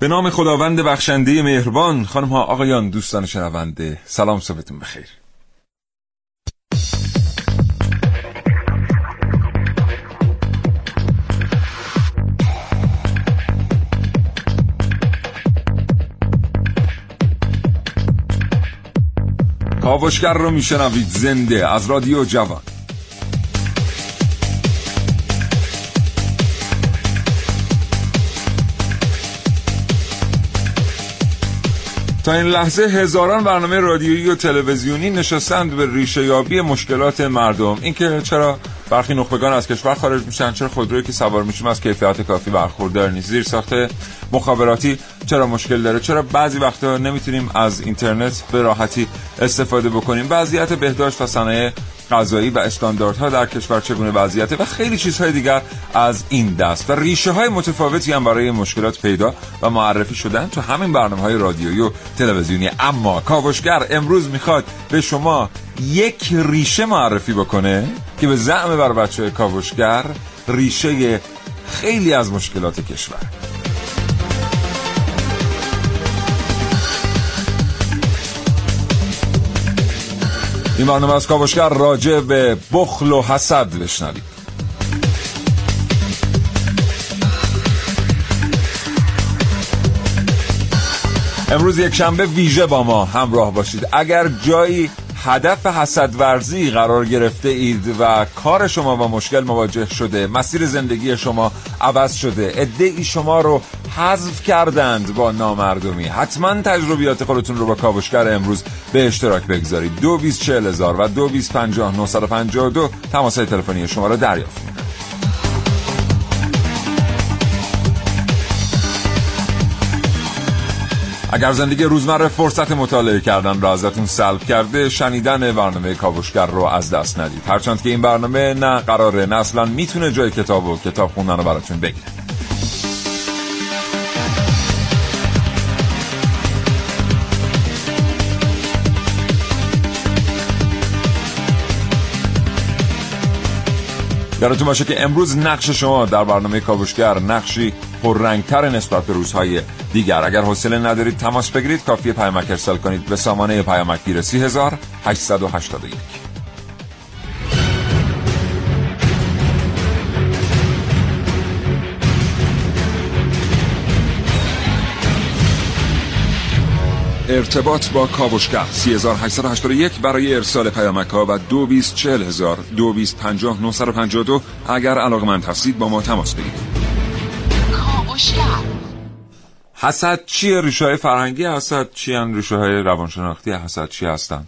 به نام خداوند بخشنده مهربان خانم ها آقایان دوستان شنونده سلام صبحتون بخیر. کاوشگر رو میشنوید زنده از رادیو جوان. این لحظه هزاران برنامه رادیویی و تلویزیونی نشستند به ریشه یابی مشکلات مردم. اینکه چرا برخی نخبگان از کشور خارج میشن چرا خودرویی که سوار میشیم از کیفیت کافی برخوردار نیست. زیر ساخته مخابراتی چرا مشکل داره؟ چرا بعضی وقتا نمی‌تونیم از اینترنت به راحتی استفاده بکنیم؟ وضعیت بهداشت و صنایع غذایی و استانداردها در کشور چگونه وضعیته و خیلی چیزهای دیگر از این دست. و ریشه های متفاوتی هم برای مشکلات پیدا و معرفی شدن تو همین برنامه های رادیویی و تلویزیونی. اما کاوشگر امروز می‌خواد به شما یک ریشه معرفی بکنه که به زعم بر بچه کاوشگر ریشه خیلی از مشکلات کشور. این برنامه از کاوشگر راجع به بخل و حسد بشنوید امروز یک شنبه ویژه با ما همراه باشید. اگر جایی هدف حسد ورزی قرار گرفته اید و کار شما با مشکل مواجه شده. مسیر زندگی شما عوض شده. ادعی شما رو حذف کردند با نامردمی. حتما تجربیات خودتون رو با کاوشگر امروز به اشتراک بگذارید. دو بیس چهل هزار و دو بیس پنجاه نوصد پنجاه دو تماس تلفنی شما رو دریافت اگر زندگی روزمره فرصت مطالعه کردن را ازتون سلب کرده شنیدن برنامه کاوشگر رو از دست ندید. هرچند که این برنامه نه قراره نه اصلا می‌تونه جای کتاب و کتاب خوندن رو براتون بگیره. یادتون باشه که امروز نقش شما در برنامه کاوشگر نقشی پررنگتر نسبت به روزهای دیگر. اگر حوصله ندارید تماس بگیرید کافی پیامک ارسال کنید. به سامانه پیامک گیر 3881 ارتباط با کاوشگر. 3881 برای ارسال پیامک ها و 224000 2250 اگر علاقمند هستید با ما تماس بگیرید. کاوشگر. حسد چیه؟ ریشه های فرهنگی حسد چی ریشه های روانشناختی حسد چی هستن؟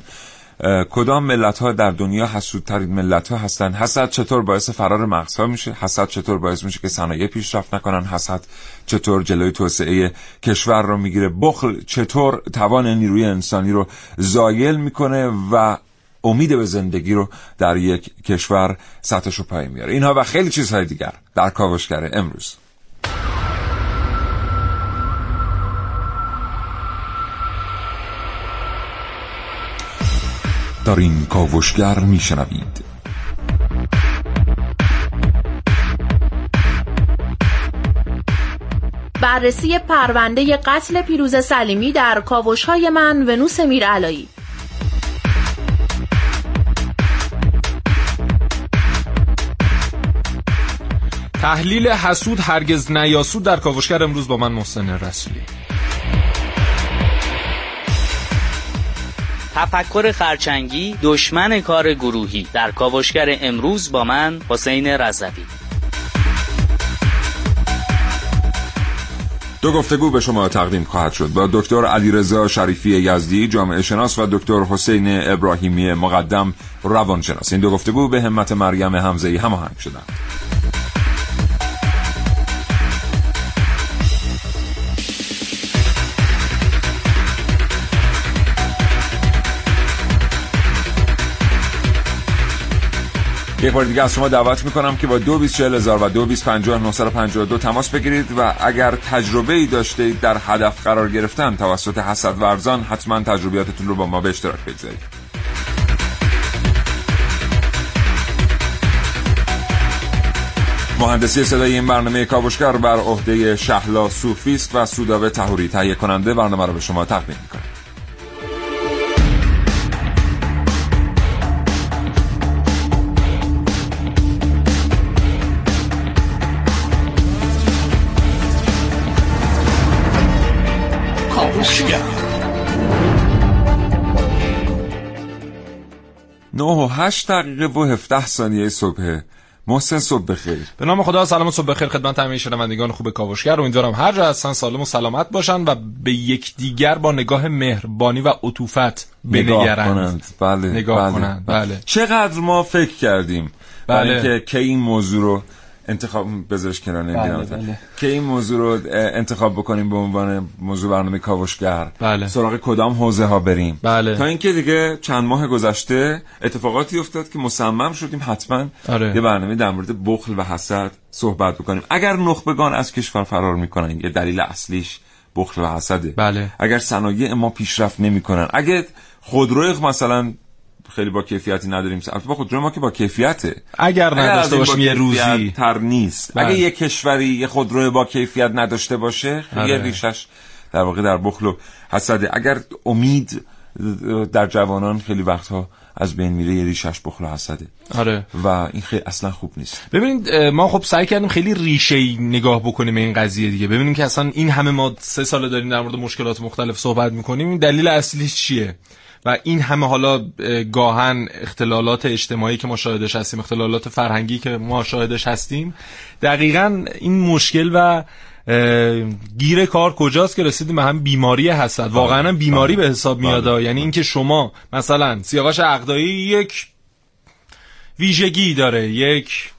کدام ملت ها در دنیا حسودترین ملت ها هستن؟ حسد چطور باعث فرار مغزها میشه؟ حسد چطور باعث میشه که صنایع پیشرفت نکنن؟ حسد چطور جلوی توسعه کشور رو می‌گیره؟ بخل چطور توان نیروی انسانی رو زایل می‌کنه و امید به زندگی رو در یک کشور سطحش رو پای میاره اینها و خیلی چیزهای دیگر در کاوشگر امروز. در این کاوشگر میشنوید. بررسی پرونده قتل پیروز سلیمی در کاوش های من ونوس میرعلایی. تحلیل حسود هرگز نیاسود در کاوشگر امروز با من محسن رسولی. تفکر خرچنگی دشمن کار گروهی. در کاوشگر امروز با من حسین رضوی. دو گفتگو به شما تقدیم خواهد شد. با دکتر علیرضا شریفی یزدی جامعه شناس و دکتر حسین ابراهیمی مقدم روانشناس. این دو گفتگو به همت مریم حمزه‌ای هماهنگ شدند. یک بار دیگه از شما دعوت می‌کنم که با دو بیس هزار و دو بیس دو تماس بگیرید و اگر تجربه ای داشته اید در هدف قرار گرفتن توسط حسد ورزان حتما تجربیاتتون رو با ما به اشتراک بگذارید. مهندسی صدای این برنامه کاوشگر بر عهده شهلا صوفیست و سوداوه تهوری تهیه کننده برنامه رو به شما تقدیم می‌کنه نه و هشت دقیقه و هفته ثانیه صبح. محسن صبح بخیر. به نام خدا سلام و صبح بخیر. خدمت همه شنوندگان خوب کاوشگر. امیدوارم هر جا هستن سالم و سلامت باشن و به یکدیگر با نگاه مهربانی و عطوفت بنگرند. بله نگاه بله. کنند. بله. چقدر ما فکر کردیم بله. برای که کی این موضوع رو انتخاب بذارش کنار نمی‌دونم بله، بله. که این موضوع رو انتخاب بکنیم به عنوان موضوع برنامه کاوشگر بله. سراغ کدام حوزه ها بریم بله. تا اینکه دیگه چند ماه گذشته اتفاقاتی افتاد که مصمم شدیم حتما آره. یه برنامه در مورد بخل و حسد صحبت بکنیم اگر نخبگان از کشور فرار می‌کنن یه دلیل اصلیش بخل و حسده بله. اگر صنایع ما پیشرفت نمی‌کنن اگه خودروی مثلا خیلی با کیفیتی نداریم. البته با خودروی ما که با کیفیته. اگر نداشته باشیم یه روزی. تر نیست. بله. اگه یه کشوری یه خودرو با کیفیت نداشته باشه خیلی آره. ریشش در واقع در بخل و حسده. اگر امید در جوانان خیلی وقتها از بین میره یه ریشش بخل و حسده. آره. و این خیلی اصلا خوب نیست. ببینید ما خب سعی کردیم خیلی ریشه نگاه بکنیم به این قضیه دیگه. ببینیم که اصلا این همه ما سه ساله داریم در مورد مشکلات مختلف صحبت می‌کنیم. این دلیل اصلیش چیه؟ و این همه حالا اه، گاهن اختلالات اجتماعی که ما شاهدش هستیم اختلالات فرهنگی که ما شاهدش هستیم دقیقا این مشکل و گیر کار کجاست که رسیدیم به هم بیماری حسد. واقعا هم بیماری به حساب میاد یعنی اینکه شما مثلا سیاوش عقدایی یک ویژگی داره یک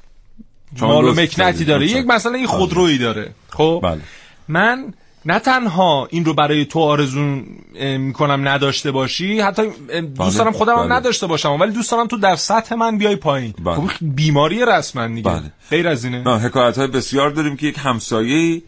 مال و مکنتی. داره. یک مثلا این خودرویی داره. خب؟ بله. من نه تنها این رو برای تو آرزو می‌کنم نداشته باشی حتی دوست بله، دارم خودم هم بله. نداشته باشم ولی دوست دارم تو در سطح من بیای پایین بله. خب بیماری رسما دیگه. غیر از اینه نه حکایت های بسیار داریم که یک همسایه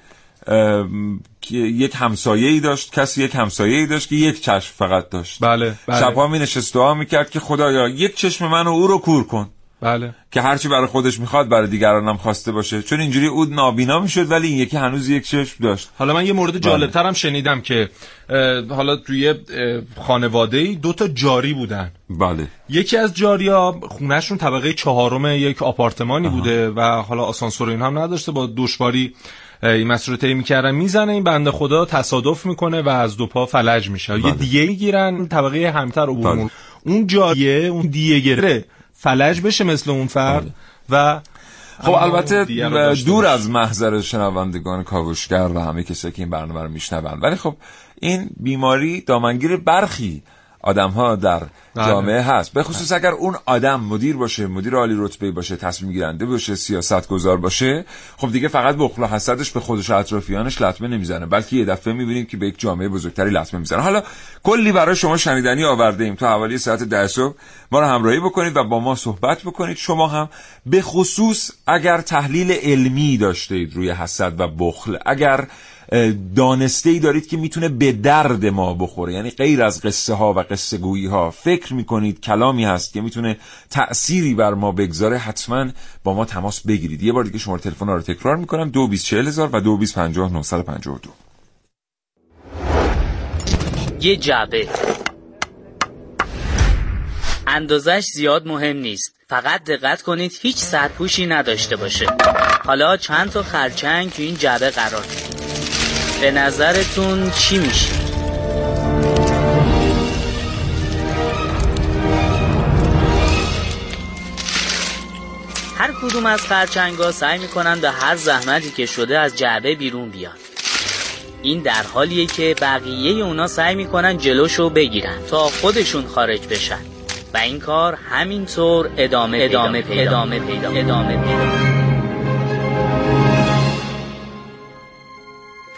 که یک همسایه داشت کسی یک همسایه داشت که یک چشم فقط داشت بله بله شبها می نشست دعا می‌کرد که خدایا یک چشم من و او رو کور کن بله. که هرچی برای خودش می‌خواد برای دیگران هم خواسته باشه. چون اینجوری او نابینا می‌شد ولی این یکی هنوز یک چشم داشت. حالا من یه مورد جالب ترم شنیدم که حالا توی خانواده ای دو تا جاری بودن. بله. یکی از جاریا خونهشون طبقه چهارم یک آپارتمانی بوده و حالا آسانسور این هم نداشته با دشواری این مسیر رو طی می‌کردن. می‌زنه این بنده خدا تصادف می‌کنه و از دو پا فلج میشه. یه دیگه گیرن طبقه همتر عبور بله. اون جاریه اون دیگه گره فلج بشه مثل اون فرد و خب البته دور. از محضر شنوندگان کاوشگر و همه کسایی که این برنامه رو میشنون ولی خب این بیماری دامنگیر برخی آدم ها در بله. جامعه هست. به خصوص اگر اون آدم مدیر باشه مدیر عالی رتبه باشه تصمیم گیرنده باشه سیاست گذار باشه خب دیگه فقط بخل و حسدش به خودش و اطرافیانش لطمه نمی‌زنه. بلکه یه دفعه می‌بینیم که به یک جامعه بزرگتری لطمه می‌زنه. حالا کلی برای شما شنیدنی آورده ایم. تو حوالی ساعت ده صبح ما رو همراهی بکنید و با ما صحبت بکنید. شما هم به خصوص اگر تحلیل علمی داشته اید روی حسد و بخل اگر دانسته ای دارید که می‌تونه به درد ما بخوره. یعنی غیر از قصه ها و قصه گویی ها فکر می‌کنید کلامی هست که می‌تونه تأثیری بر ما بگذاره حتما با ما تماس بگیرید. یه بار دیگه شماره تلفن رو تکرار می‌کنم. 224000 و 2250 یه جعبه. اندازش زیاد مهم نیست. فقط دقت کنید هیچ سرپوشی نداشته باشه. حالا چند تا خرچنگ تو این جعبه قرار. به نظرتون چی میشه؟ هر کدوم از خرچنگا سعی می‌کنن به هر زحمتی که شده از جعبه بیرون بیان این در حالیه که بقیه اونا سعی می‌کنن جلوشو بگیرن تا خودشون خارج بشن و این کار همینطور ادامه ادامه پیدا ادامه پیدا ادامه پیدا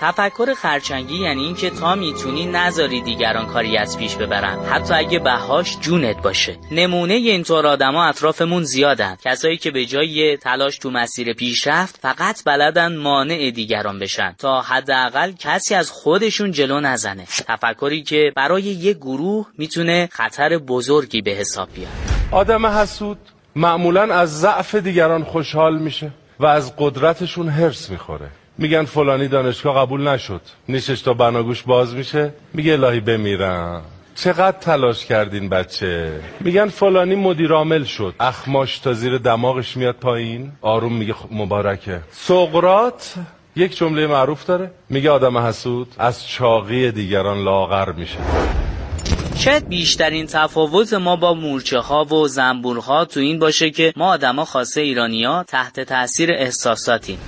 تفکر خرچنگی یعنی اینکه تا می‌تونی نذاری دیگران کاری از پیش ببرن. حتی اگه بهاش جونت باشه. نمونه اینطور آدما اطرافمون زیادن. کسایی که به جای تلاش تو مسیر پیشرفت فقط بلدن مانع دیگران بشن. تا حداقل کسی از خودشون جلو نزنه. تفکری که برای یه گروه می‌تونه خطر بزرگی به حساب بیاد. آدم حسود معمولا از ضعف دیگران خوشحال میشه و از قدرتشون هرس می‌خوره. میگن فلانی دانشگاه قبول نشد. نیشش تا بناگوش باز میشه. میگه الهی بمیرم. چقدر تلاش کردین بچه؟ میگن فلانی مدیر عامل شد. اخماش تا زیر دماغش میاد پایین. آروم میگه مبارکه. سقرات یک جمله معروف داره. میگه آدم حسود از چاقی دیگران لاغر میشه. شاید بیشترین تفاوت ما با مورچه ها و زنبورها تو این باشه که ما آدما خاصه ایرانیا تحت تاثیر احساساتیم.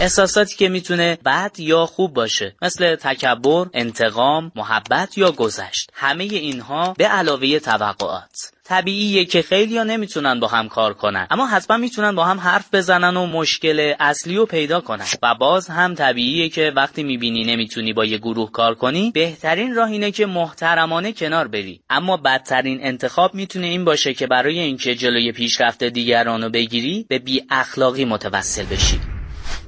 احساساتی که می‌تونه بد یا خوب باشه مثل تکبر، انتقام، محبت یا گذشت. همه اینها به علاوه توقعات. طبیعیه که خیلی ها نمی‌تونن با هم کار کنن اما حتما می‌تونن با هم حرف بزنن و مشکل اصلی رو پیدا کنن. و باز هم طبیعیه که وقتی می‌بینی نمی‌تونی با یه گروه کار کنی بهترین راه اینه که محترمانه کنار بری. اما بدترین انتخاب می‌تونه این باشه که برای اینکه جلوی پیشرفت دیگران رو بگیری به بی اخلاقی متوسل بشی.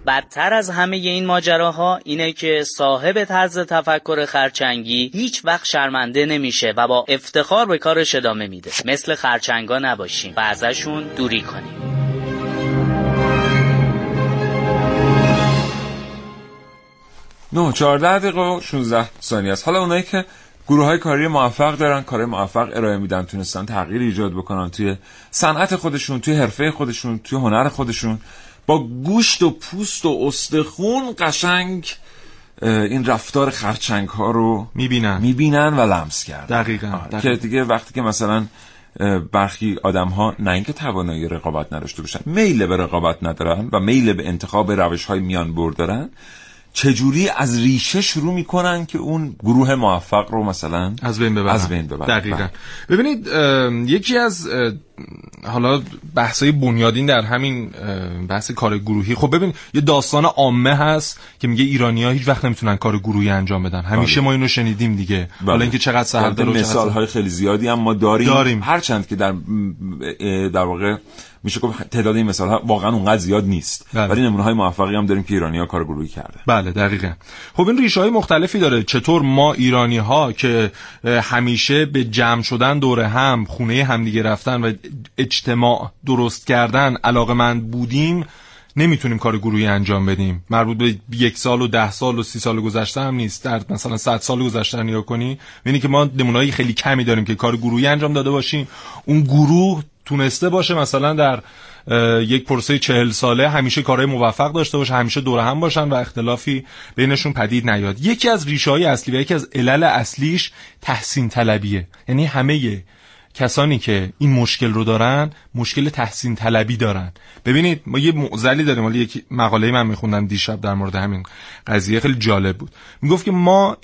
بدتر از همه این ماجراها اینه که صاحب طرز تفکر خرچنگی هیچ وقت شرمنده نمیشه و با افتخار به کارش ادامه میده. مثل خرچنگا نباشیم و ازشون دوری کنیم. نه 14 دقیقه و 16 ثانیه است. حالا اونایی که گروه های کاری موفق دارن کار موفق ارائه میدن تونستن تغییر ایجاد بکنن توی صنعت خودشون توی حرفه خودشون توی هنر خودشون. با گوشت و پوست و استخون قشنگ این رفتار خرچنگ ها رو می‌بینن. می‌بینن و لمس کردن. دقیقا, که دیگه وقتی که مثلا برخی آدم ها نه اینکه توانایی رقابت نداشته باشن میل به رقابت ندارن و میل به انتخاب روش های میان بر دارن چجوری از ریشه شروع می‌کنن که اون گروه موفق رو مثلا از بین ببرن. از بین ببرن. دقیقا. بله. ببینید یکی از حالا بحثای بنیادین در همین بحث کار گروهی خب ببین یه داستان عامه هست که میگه ایرانی ها هیچ وقت نمی‌تونن کار گروهی انجام بدن همیشه بله. ما اینو شنیدیم دیگه بله. حالا اینکه چقدر سهل داره مثال های خیلی زیادی هم ما داریم, داریم. هرچند که در در واقع میشه گفت تعداد این مثال ها واقعا اونقدر زیاد نیست بله. ولی نمونه های موفقی هم داریم که ایرانی ها کار گروهی کرده بله دقیقا خب این ریشه های مختلفی داره چطور ما ایرانی ها که همیشه به جمع شدن دور هم خونه همدیگه رفتن و اجتماع درست کردن علاقه من بودیم نمی‌تونیم کار گروهی انجام بدیم. مربوط به یک سال و ده سال و سی سال گذشته هم نیست. در مثلا صد سال گذشته نیا کنی ببینی که ما نمونه‌های خیلی کمی داریم که کار گروهی انجام داده باشیم. اون گروه تونسته باشه مثلا در یک پروسه چهل ساله همیشه کارهای موفق داشته باشه همیشه دور هم باشن و اختلافی بینشون پدید نیاد. یکی از ریشه های اصلی و یکی از علل اصلیش تحسین طلبیه. یعنی همه کسانی که این مشکل رو دارن مشکل تحسین طلبی دارن. ببینید ما یه معضلی داریم. حالا یک مقاله من میخوندم دیشب در مورد همین قضیه خیلی جالب بود. می‌گفت که ما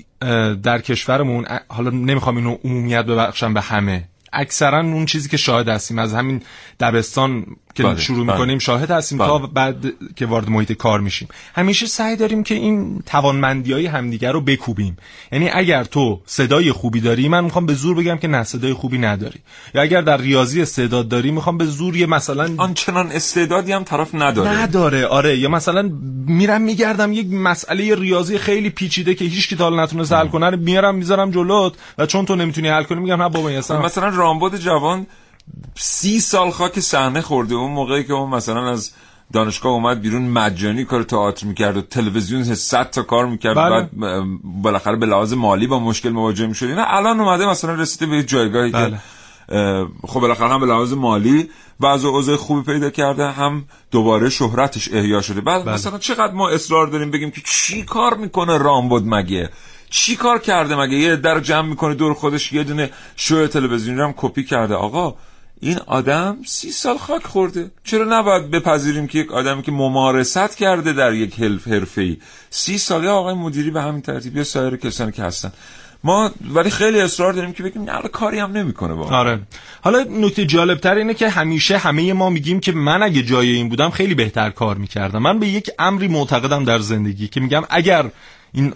در کشورمون حالا نمی‌خوام اینو عمومیت ببخشم به همه. اکثرا اون چیزی که شاهد هستیم از همین دبستان که بله، شروع بله. می‌کنیم شاهد هستیم تا بله. بعد که وارد محیط کار میشیم همیشه سعی داریم که این توانمندی های همدیگر رو بکوبیم یعنی اگر تو صدای خوبی داری من می‌خوام به زور بگم که نه صدای خوبی نداری یا اگر در ریاضی استعداد داری می‌خوام به زور یه مثلا آنچنان استعدادی هم طرف نداره نداره آره یا مثلا میرم میگردم یک مسئله ریاضی خیلی پیچیده که هیچ کی تا نتونه حل کنه میارم می‌ذارم جلوت و چون تو نمی‌تونی حل کنی میگم نه بابا مثلا رامبد جوان سی سال خاک صحنه خورده. اون موقعی که اون مثلا از دانشگاه اومد بیرون مجانی کار تئاتر می‌کرد و تلویزیون 100 تا کار می‌کرد. بله. بعد بالاخره به لحاظ مالی با مشکل مواجه می‌شد. اینا الان اومده مثلا رسیده به جایگاهی بله. که خب بالاخره هم به لحاظ مالی بعض اوضاع خوبی پیدا کرده هم دوباره شهرتش احیا شده. بعد بله. مثلا چقدر ما اصرار داریم بگیم که چی کار می‌کنه رامبد مگه؟ چی کار کرده مگه؟ یه در جمع می‌کنه دور خودش یه دونه شو تلویزیونی هم کپی کرده. آقا این آدم سی سال خاک خورده. چرا نباید بپذیریم که یک آدمی که ممارست کرده در یک حرف حرفه‌ای؟ سی ساله آقای مدیری به همین ترتیب یا سایر کسانی که هستن. ما ولی خیلی اصرار داریم که بگیم نه کاری هم نمی‌کنه با آره. حالا نکته جالب تر اینه که همیشه همه ما میگیم که من اگه جای این بودم خیلی بهتر کار می‌کردم. من به یک امری معتقدم در زندگی که میگم اگر این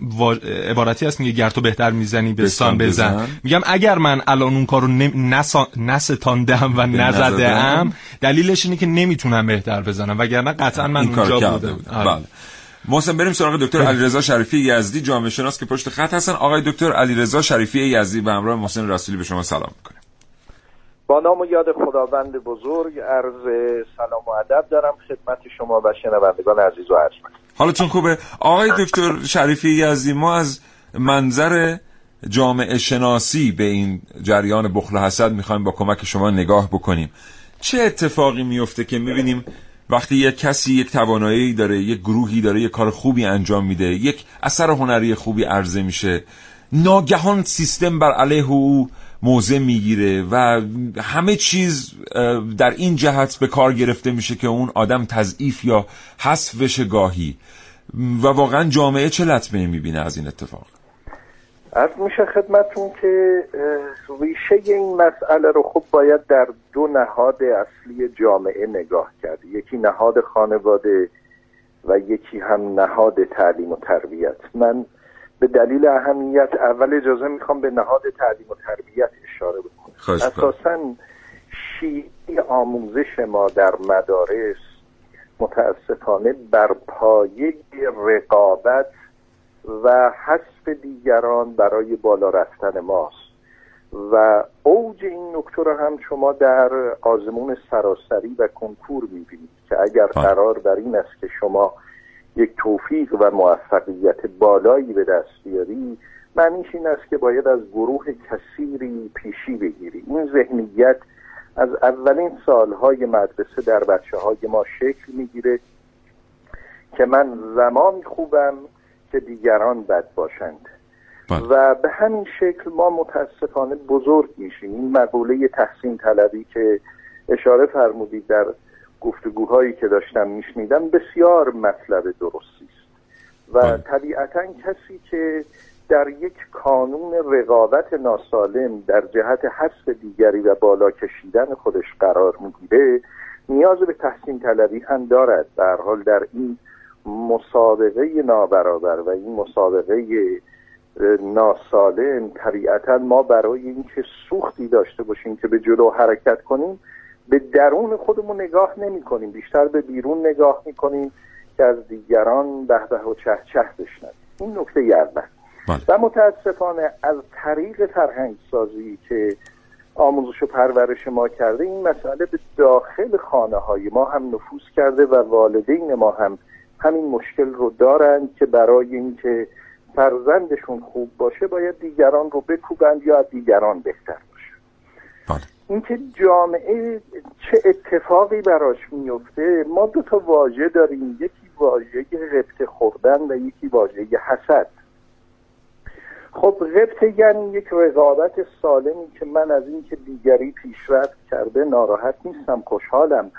عبارتی هست میگه گر تو بهتر می‌زنی بستان بزن. بزن. میگم اگر من الان اون کارو نسا... نستاندم و نزدم. دلیلش اینه که نمی‌تونم بهتر بزنم وگرنه قطعا من اونجا بوده بود آره. بله. محسن بریم سراغ دکتر علیرضا شریفی یزدی جامعه شناس که پشت خط هستن. آقای دکتر علیرضا شریفی یزدی به همراه محسن رسولی به شما سلام می‌کنیم. با نام و یاد خداوند بزرگ عرض سلام و ادب دارم خدمت شما و شنوندگان عزیز و ارجمند. حالتون خوبه؟ آقای دکتر شریفی یزدی ما از منظر جامعه شناسی به این جریان بخل و حسد می‌خوایم با کمک شما نگاه بکنیم. چه اتفاقی میفته که می‌بینیم وقتی یک کسی یک توانایی داره یک گروهی داره یک کار خوبی انجام میده یک اثر هنری خوبی عرضه میشه ناگهان سیستم بر علیه او موضع می‌گیره و همه چیز در این جهت به کار گرفته میشه که اون آدم تضعیف یا حذف بشه گاهی. و واقعا جامعه چه لطمه می‌بینه از این اتفاق؟ از میشه خدمتون که ریشه این مسئله رو خب باید در دو نهاد اصلی جامعه نگاه کرد. یکی نهاد خانواده و یکی هم نهاد تعلیم و تربیت. من به دلیل اهمیت اول اجازه می‌خوام به نهاد تعلیم و تربیت اشاره بکنم. اساسا شیعه آموزش ما در مدارس متاسفانه بر پایه رقابت و حسب دیگران برای بالا رفتن ماست. و اوج این نکته رو هم شما در آزمون سراسری و کنکور می‌بینید که اگر قرار بر این است که شما یک توفیق و موفقیت بالایی به دست بیاری معنیش این است که باید از گروه کثیری پیشی بگیری. این ذهنیت از اولین سالهای مدرسه در بچه های ما شکل می‌گیره که من زمان خوبم که دیگران بد باشند بله. و به همین شکل ما متاسفانه بزرگ میشیم این مقوله تحسین طلبی که اشاره فرمودید در گفتگوهایی که داشتم میشنیدم بسیار مطلب درستی است و بله. طبیعتا کسی که در یک کانون رقابت ناسالم در جهت حذف دیگری و بالا کشیدن خودش قرار می‌گیره نیاز به تحسین طلبی هم دارد در حال در این مسابقه نابرابر و این مسابقه ناسالم طبیعتا ما برای اینکه سوختی داشته باشیم که به جلو حرکت کنیم به درون خودمون نگاه نمی کنیم بیشتر به بیرون نگاه می کنیم که از دیگران به به و چه چه بشنویم. این نکته اول. بله. و متاسفانه از طریق فرهنگ سازی که آموزش و پرورش ما کرده این مسئله به داخل خانه های ما هم نفوذ کرده و والدین ما هم همین مشکل رو دارند که برای اینکه فرزندشون خوب باشه باید دیگران رو بکوبند یا دیگران بهتر باشه. بله. اینکه جامعه چه اتفاقی براش میفته ما دو تا واژه داریم. یکی واژه غبطه خوردن و یکی واژه حسد. خب غبطه یعنی یک رقابت سالمی که من از اینکه دیگری پیشرفت کرده ناراحت نیستم خوشحالم.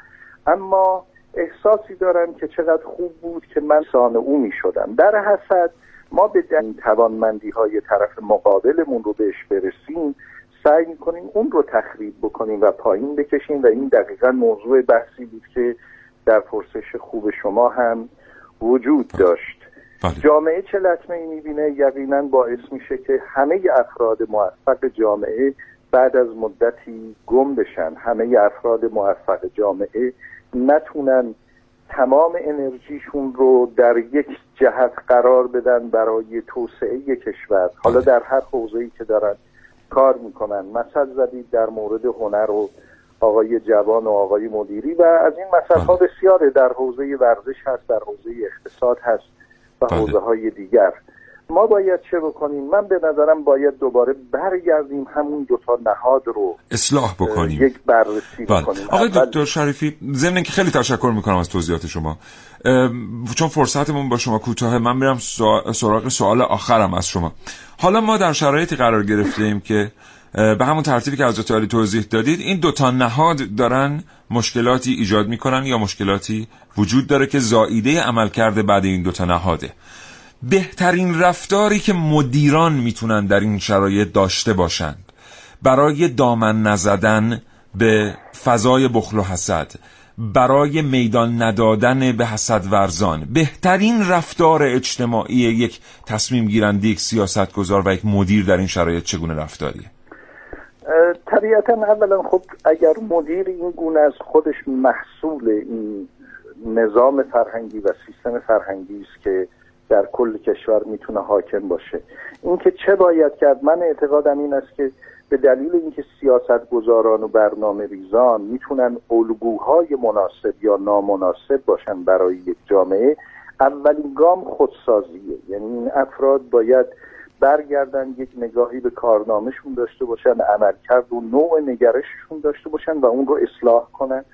اما احساسی دارم که چقدر خوب بود که من سان او می شدم در حسد ما به این توانمندی های طرف مقابلمون رو بهش برسیم سعی می‌کنیم اون رو تخریب بکنیم و پایین بکشیم و این دقیقا موضوع بحثی بود که در پرسش خوب شما هم وجود داشت. بله. جامعه چه لطمه ای می‌بینه؟ یقینا باعث میشه که همه افراد موفق جامعه بعد از مدتی گم بشن. همه افراد موفق جامعه نتونن تمام انرژیشون رو در یک جهت قرار بدن برای توسعه کشور حالا بله. در هر ای که دارن کار می‌کنن مثل زدید در مورد هنر و آقای جوان و آقای مدیری و از این مثل ها. بسیاره در حوزه ورزش هست در حوزه اقتصاد هست و بله. حوزه های دیگر ما باید چه بکنیم؟ من به نظرم باید دوباره برگردیم همون دوتا نهاد رو اصلاح بکنیم. یک بررسی بله. بکنیم. آقای دکتر شریفی ضمن که خیلی تشکر می‌کنم از توضیحات شما. چون فرصتمون با شما کوتاه من میرم سراغ سوال آخرم از شما. حالا ما در شرایطی قرار گرفتیم که به همون ترتیبی که از عالی توضیح دادید این دوتا نهاد دارن مشکلاتی ایجاد می‌کنن یا مشکلاتی وجود داره که زائیده عمل کرده بعد این دوتا نهاده. بهترین رفتاری که مدیران می‌تونن در این شرایط داشته باشند. برای دامن نزدن به فضای بخل و حسد برای میدان ندادن به حسد ورزان. بهترین رفتار اجتماعی یک تصمیم گیرنده یک سیاست گذار و یک مدیر در این شرایط چگونه رفتاریه؟ طبیعتا اولا خب اگر مدیر این گونه از خودش محصول این نظام فرهنگی و سیستم فرهنگی است که در کل کشور می‌تونه حاکم باشه. اینکه چه باید کرد؟ من اعتقادم این است که به دلیل اینکه سیاست گذاران و برنامه ریزان می‌تونن الگوهای مناسب یا نامناسب باشن برای یک جامعه اولین گام خودسازیه. یعنی این افراد باید برگردن یک نگاهی به کارنامهشون داشته باشن عملکرد و نوع نگرششون داشته باشن و اون رو اصلاح کنن.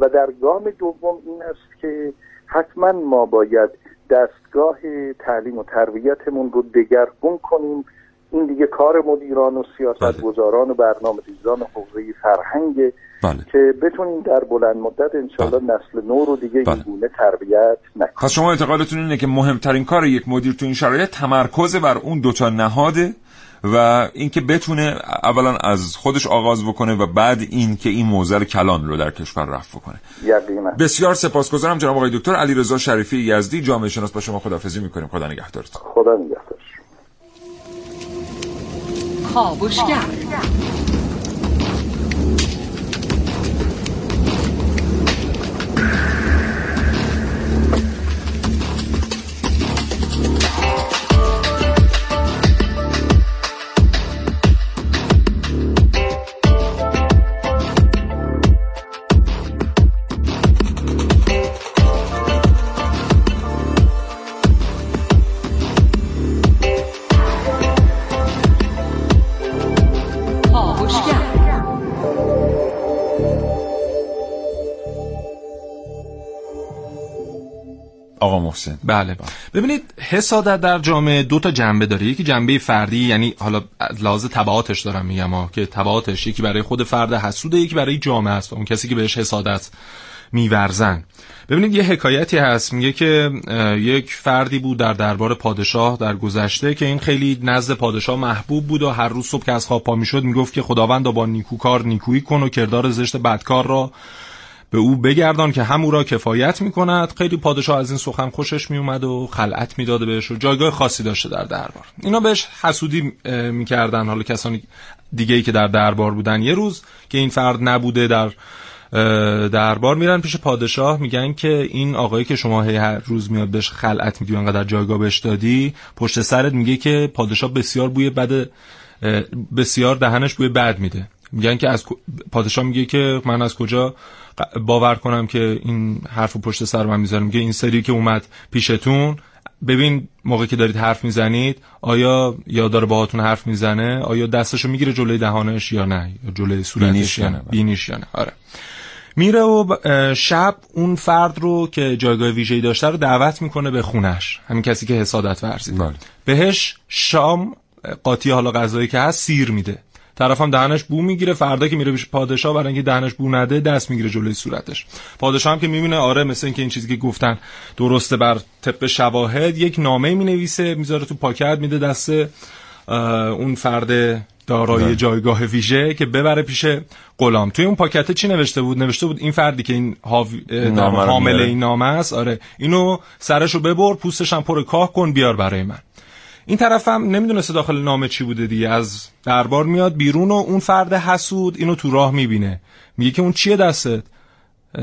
و در گام دوم این است که حتما ما باید دستگاه تعلیم و تربیتمون رو دگرگون کنیم این دیگه کار مدیران و سیاست گذاران و برنامه ریزان حوزه فرهنگ بله. که بتونیم در بلند مدت انشاءالله بله. نسل نو رو دیگه بله. این گونه تربیت نکنیم پس شما اعتقادتون اینه که مهمترین کار یک مدیر تو این شرایط تمرکز بر اون دوتا نهاده و اینکه بتونه اولا از خودش آغاز بکنه و بعد این که این موزل کلان رو در کشور رفع بکنه. یقینا. بسیار سپاسگزارم جناب آقای دکتر علیرضا شریفی یزدی جامعه شناس با شما خدافظی می‌کنیم. خدا نگهدارتون. خدا نگهدار. کاوشگر آقا محسن. بله. ببینید حسادت در جامعه دو تا جنبه داره. یکی جنبه فردی یعنی حالا از لحاظ تبعاتش دارم میگم ها که تبعاتش یکی برای خود فرد حسوده یکی برای جامعه است اون کسی که بهش حسادت میورزن. ببینید یه حکایتی هست. میگه که یک فردی بود در دربار پادشاه در گذشته که این خیلی نزد پادشاه محبوب بود و هر روز صبح که از خواب پا می‌شد می‌گفت که خداوند با نیکوکار نیکویی کن و کردار زشت بدکار را به او بگردان که هم او را کفایت می کند خیلی پادشاه از این سخن خوشش می اومد و خلعت می‌داده بهش و جایگاه خاصی داشته در دربار. اینا بهش حسودی می‌کردن. حالا کسانی دیگه ای که در دربار بودن. یه روز که این فرد نبوده در دربار میرن پیش پادشاه. میگن که این آقایی که شما هی هر روز میاد بهش خلعت میدی انقدر جایگاه بهش دادی پشت سرت میگه که پادشاه بسیار بوی بد بسیار دهنش بوی بد میده. میگن که از پادشاه میگه که من از کجا باور کنم که این حرف پشت سر من می‌ذارم. میگه این سری که اومد پیشتون ببین موقعی که دارید حرف می‌زنید آیا یا داره باهاتون حرف می‌زنه؟ آیا دستشو می‌گیره جلوی دهانش یا نه؟ یا جلوی صورتش یا نه؟ نه. بینیش یا نه. آره. میره و شب اون فرد رو که جایگاه ویژه‌ای داشته رو دعوت می‌کنه به خونش. همین کسی که حسادت ورزید بله. بهش شام قاطی حالا غذایی که هست سیر میده. طرف هم دهنش بو می‌گیره فردا که میره پیش پادشاه برای اینکه دهنش بو نده دست می‌گیره جلوی صورتش. پادشاه هم که می‌بینه آره مثل اینکه این چیزی که گفتن درسته بر طبق شواهد یک نامه می‌نویسه می‌ذاره تو پاکت میده دست اون فرد دارای جایگاه ویژه که ببره پیش غلام. توی اون پاکته چی نوشته بود؟ نوشته بود این فردی که این حامل. این نامه است آره اینو سرشو ببر پوستش هم پر کاه کن بیار برای من. این طرف هم نمی‌دونسته داخل نامه چی بوده دیگه. از دربار میاد بیرون و اون فرد حسود اینو تو راه می‌بینه. میگه که اون چیه دستت؟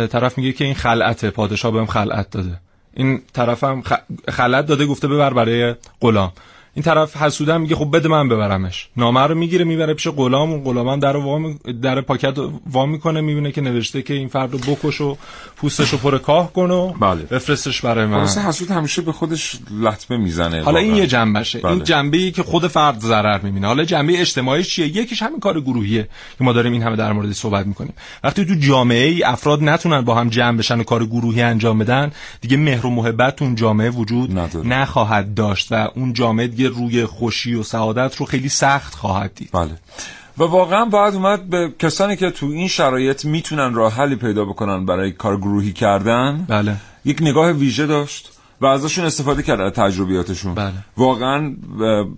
طرف میگه که این خلعته. پادشاه بهم خلعت داده. این طرف هم خ- خلعت داده گفته ببر برای غلام. این طرف حسودم میگه خب بده من ببرمش نامه رو می‌گیره می‌بره پیش غلام اون غلام هم در رو وا می- در پاکت رو وا می‌کنه می‌بینه که نوشته که این فرد رو بکش و پوستش رو پر کاه کن و بله. بفرستش برای من حسود همیشه به خودش لطمه می‌زنه حالا این. یه جنبشه بله. این جنبه ای که خود فرد ضرر می‌بینه حالا جنبه اجتماعی چیه یکیش همین کار گروهیه که ما داریم این همه در موردش صحبت می‌کنیم وقتی تو جامعه ای افراد نتونن با هم جمع بشن و کار گروهی انجام بدن دیگه مهر و محبت اون جامعه وجود نداره. نخواهد داشت و اون جامعه دیگه روی خوشی و سعادت رو خیلی سخت خواهد دید. بله. و واقعا باید اومد به کسانی که تو این شرایط می‌تونن راه حلی پیدا بکنن برای کار گروهی کردن. بله. یک نگاه ویژه داشت و ازشون استفاده کرد از تجربیاتشون. بله. واقعا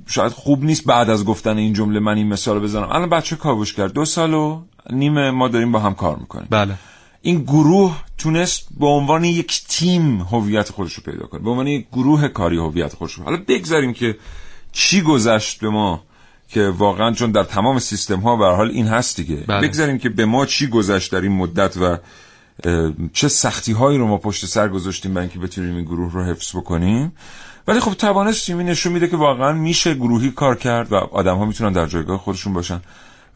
شاید خوب نیست بعد از گفتن این جمله من این مثال رو بزنم. الان بچه کاوش کرد. دو سال و نیم ما داریم با هم کار می‌کنیم. بله. این گروه تونست به عنوان یک تیم هویت خودش رو پیدا کنه به عنوان یک گروه کاری هویت خودش رو. حالا بگذاریم که چی گذشت به ما که واقعا چون در تمام سیستم ها به حال این هست دیگه. بله. بگذاریم که به ما چی گذشت در این مدت و چه سختی هایی رو ما پشت سر گذاشتیم برای اینکه بتونیم این گروه رو حفظ بکنیم. ولی خب توانست این نشون میده که واقعا میشه گروهی کار کرد و آدم ها می‌تونن در جایگاه خودشون باشن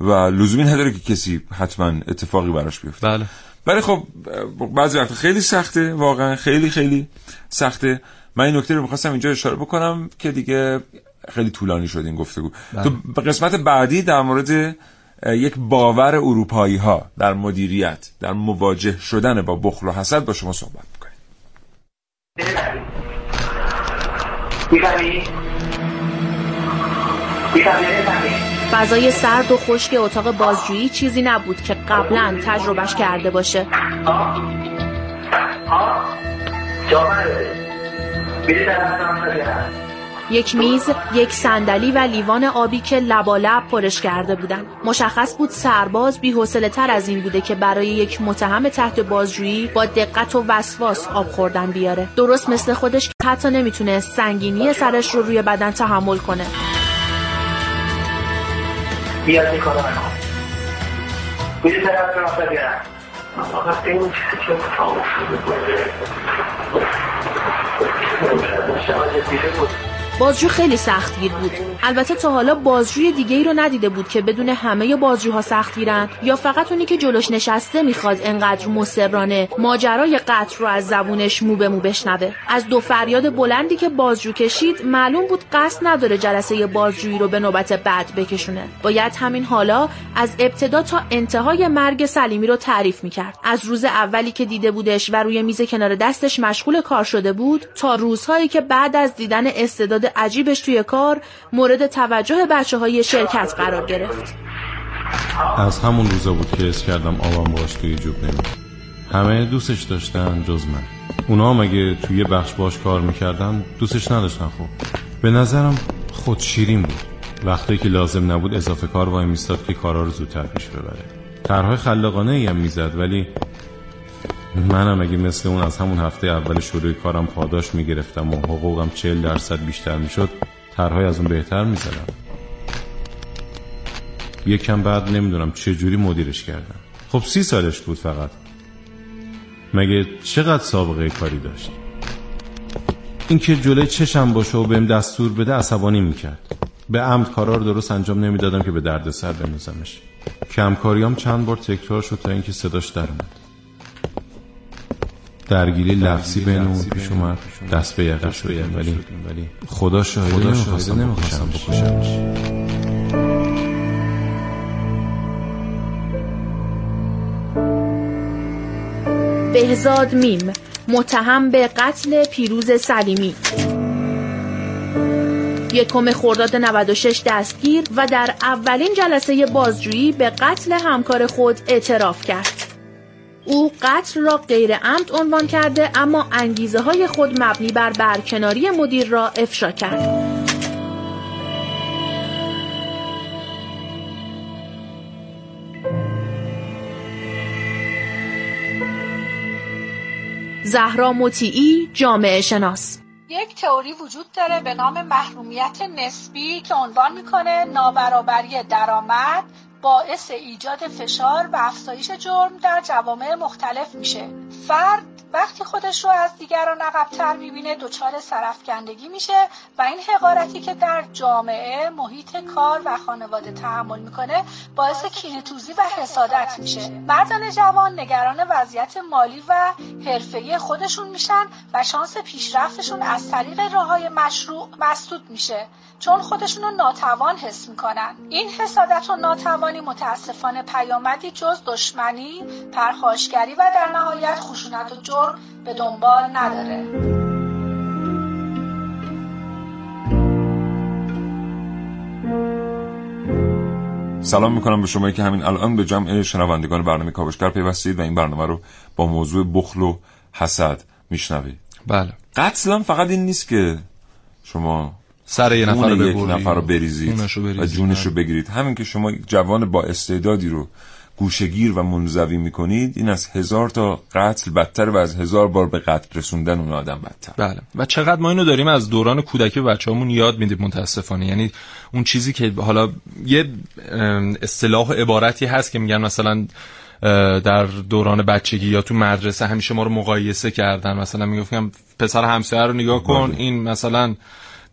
و لزومی نداره که کسی حتما اتفاقی براش بیفته. بله. ولی خب بعضی وقت خیلی سخته واقعا خیلی خیلی سخته. من این نکته رو می‌خواستم اینجا اشاره بکنم که دیگه خیلی طولانی شد این گفتگو. تو قسمت بعدی در مورد یک باور اروپایی ها در مدیریت در مواجه شدن با بخل و حسد با شما صحبت می‌کنیم. فضای سرد و خشک اتاق بازجویی چیزی نبود که قبلا تجربهش کرده باشه یک میز، یک صندلی و لیوان آبی که لبالب پرش کرده بودن. مشخص بود سرباز بی‌حوصله تر از این بوده که برای یک متهم تحت بازجویی با دقت و وسواس آب خوردن بیاره. درست مثل خودش که حتی نمی‌تونه سنگینی سرش رو روی بدن تحمل کنه. بیاد این کارو نکن میری طرف راه بیارم وقتی این چیزی که اتفاق افتاده بازجو خیلی سختگیر بود. البته تا حالا بازجوی دیگه ای رو ندیده بود که بدون همه بازجوها سختگیرن یا فقط اونی که جلوش نشسته می‌خواد انقدر مسررانه ماجرای قتل رو از زبونش مو به مو بشنوه. از دو فریاد بلندی که بازجو کشید معلوم بود قصد نداره جلسه بازجویی رو به نوبت بعد بکشونه. باید همین حالا از ابتدا تا انتهای مرگ سلیمی رو تعریف می‌کرد. از روز اولی که دیده بودش و روی میز کنار دستش مشغول کار شده بود تا روزهایی که بعد از دیدن استعداد عجیبش توی کار مورد توجه بچه های شرکت قرار گرفت. از همون روزا بود که اس کردم آبم باش توی جوب نمید همه دوستش داشتن جز من. اونا هم اگه توی بخش باش کار می‌کردن دوستش نداشتن خب به نظرم خود شیرین بود. وقتی که لازم نبود اضافه کار وای میستاد که کارا رو زودتر پیش ببره. طرحهای خلاقانه ای هم می‌زد ولی منم اگه مثل اون از همون هفته اول شروع کارم پاداش می‌گرفتم و حقوقم چهل درصد بیشتر می‌شد طرحهای از اون بهتر می‌زدم. یکم بعد نمی‌دونم چه جوری مدیرش کردم. خب سی سالش بود فقط. مگه چقدر سابقه کاری داشت؟ اینکه جلوی چشم باشه و بهم دستور بده عصبانی می‌کرد. به عمد کارا رو درست انجام نمی‌دادم که به درد سر بنوزمش کمکاریام چند بار تکرار شد تا اینکه صداش در اومد. درگیری لفظی بین اون پیش اومد. دست به یقه شدیم. ولی خدا شاهده نمی‌خواستم بکشمش. بهزاد میم متهم به قتل پیروز سلیمی. یکم خرداد 96 دستگیر و در اولین جلسه بازجویی به قتل همکار خود اعتراف کرد. او قتل را غیر عمد عنوان کرده اما انگیزه های خود مبنی بر برکناری مدیر را افشا کرد. زهرا مطیعی جامعه شناس یک تئوری وجود داره به نام محرومیت نسبی که عنوان می‌کنه نابرابری درآمد باعث ایجاد فشار و افزایش جرم در جوامع مختلف میشه. فرد وقتی خودش رو از دیگران عقبتر می‌بینه دچار سرفکندگی میشه و این حقارتی که در جامعه محیط کار و خانواده تحمل می‌کنه باعث کینهتوزی و حسادت میشه. مردان جوان نگران وضعیت مالی و حرفه‌ای خودشون میشن و شانس پیشرفتشون از طریق راههای مشروع مسدود میشه چون خودشون رو ناتوان حس می‌کنن. این حسادت و ناتوانی متاسفانه پیامدی جز دشمنی پرخاشگری و در نهایت خشونت و جرم به دنبال نداره. سلام می‌کنم به شما که همین الان به جمع شنوندگان برنامه کاوشگر پیوستید و این برنامه رو با موضوع بخل و حسد میشنوید. بله. قتل فقط این نیست که شما سر یه نفر رو یک نفر رو بریزید. و جونش رو بگیرید. همین که شما جوان با استعدادی رو گوشگیر و منزوی می‌کنید این از هزار تا قتل بدتر و از هزار بار به قتل رسوندن اون آدم بدتر. بله. و چقدر ما اینو داریم از دوران کودکی بچه همون یاد میدیم متاسفانه. یعنی اون چیزی که حالا یه اصطلاح عبارتی هست که میگن مثلا در دوران بچگی یا تو مدرسه همیشه ما رو مقایسه کردن. مثلا می‌گفتم پسر همسایه رو نگاه کن بله. این مثلا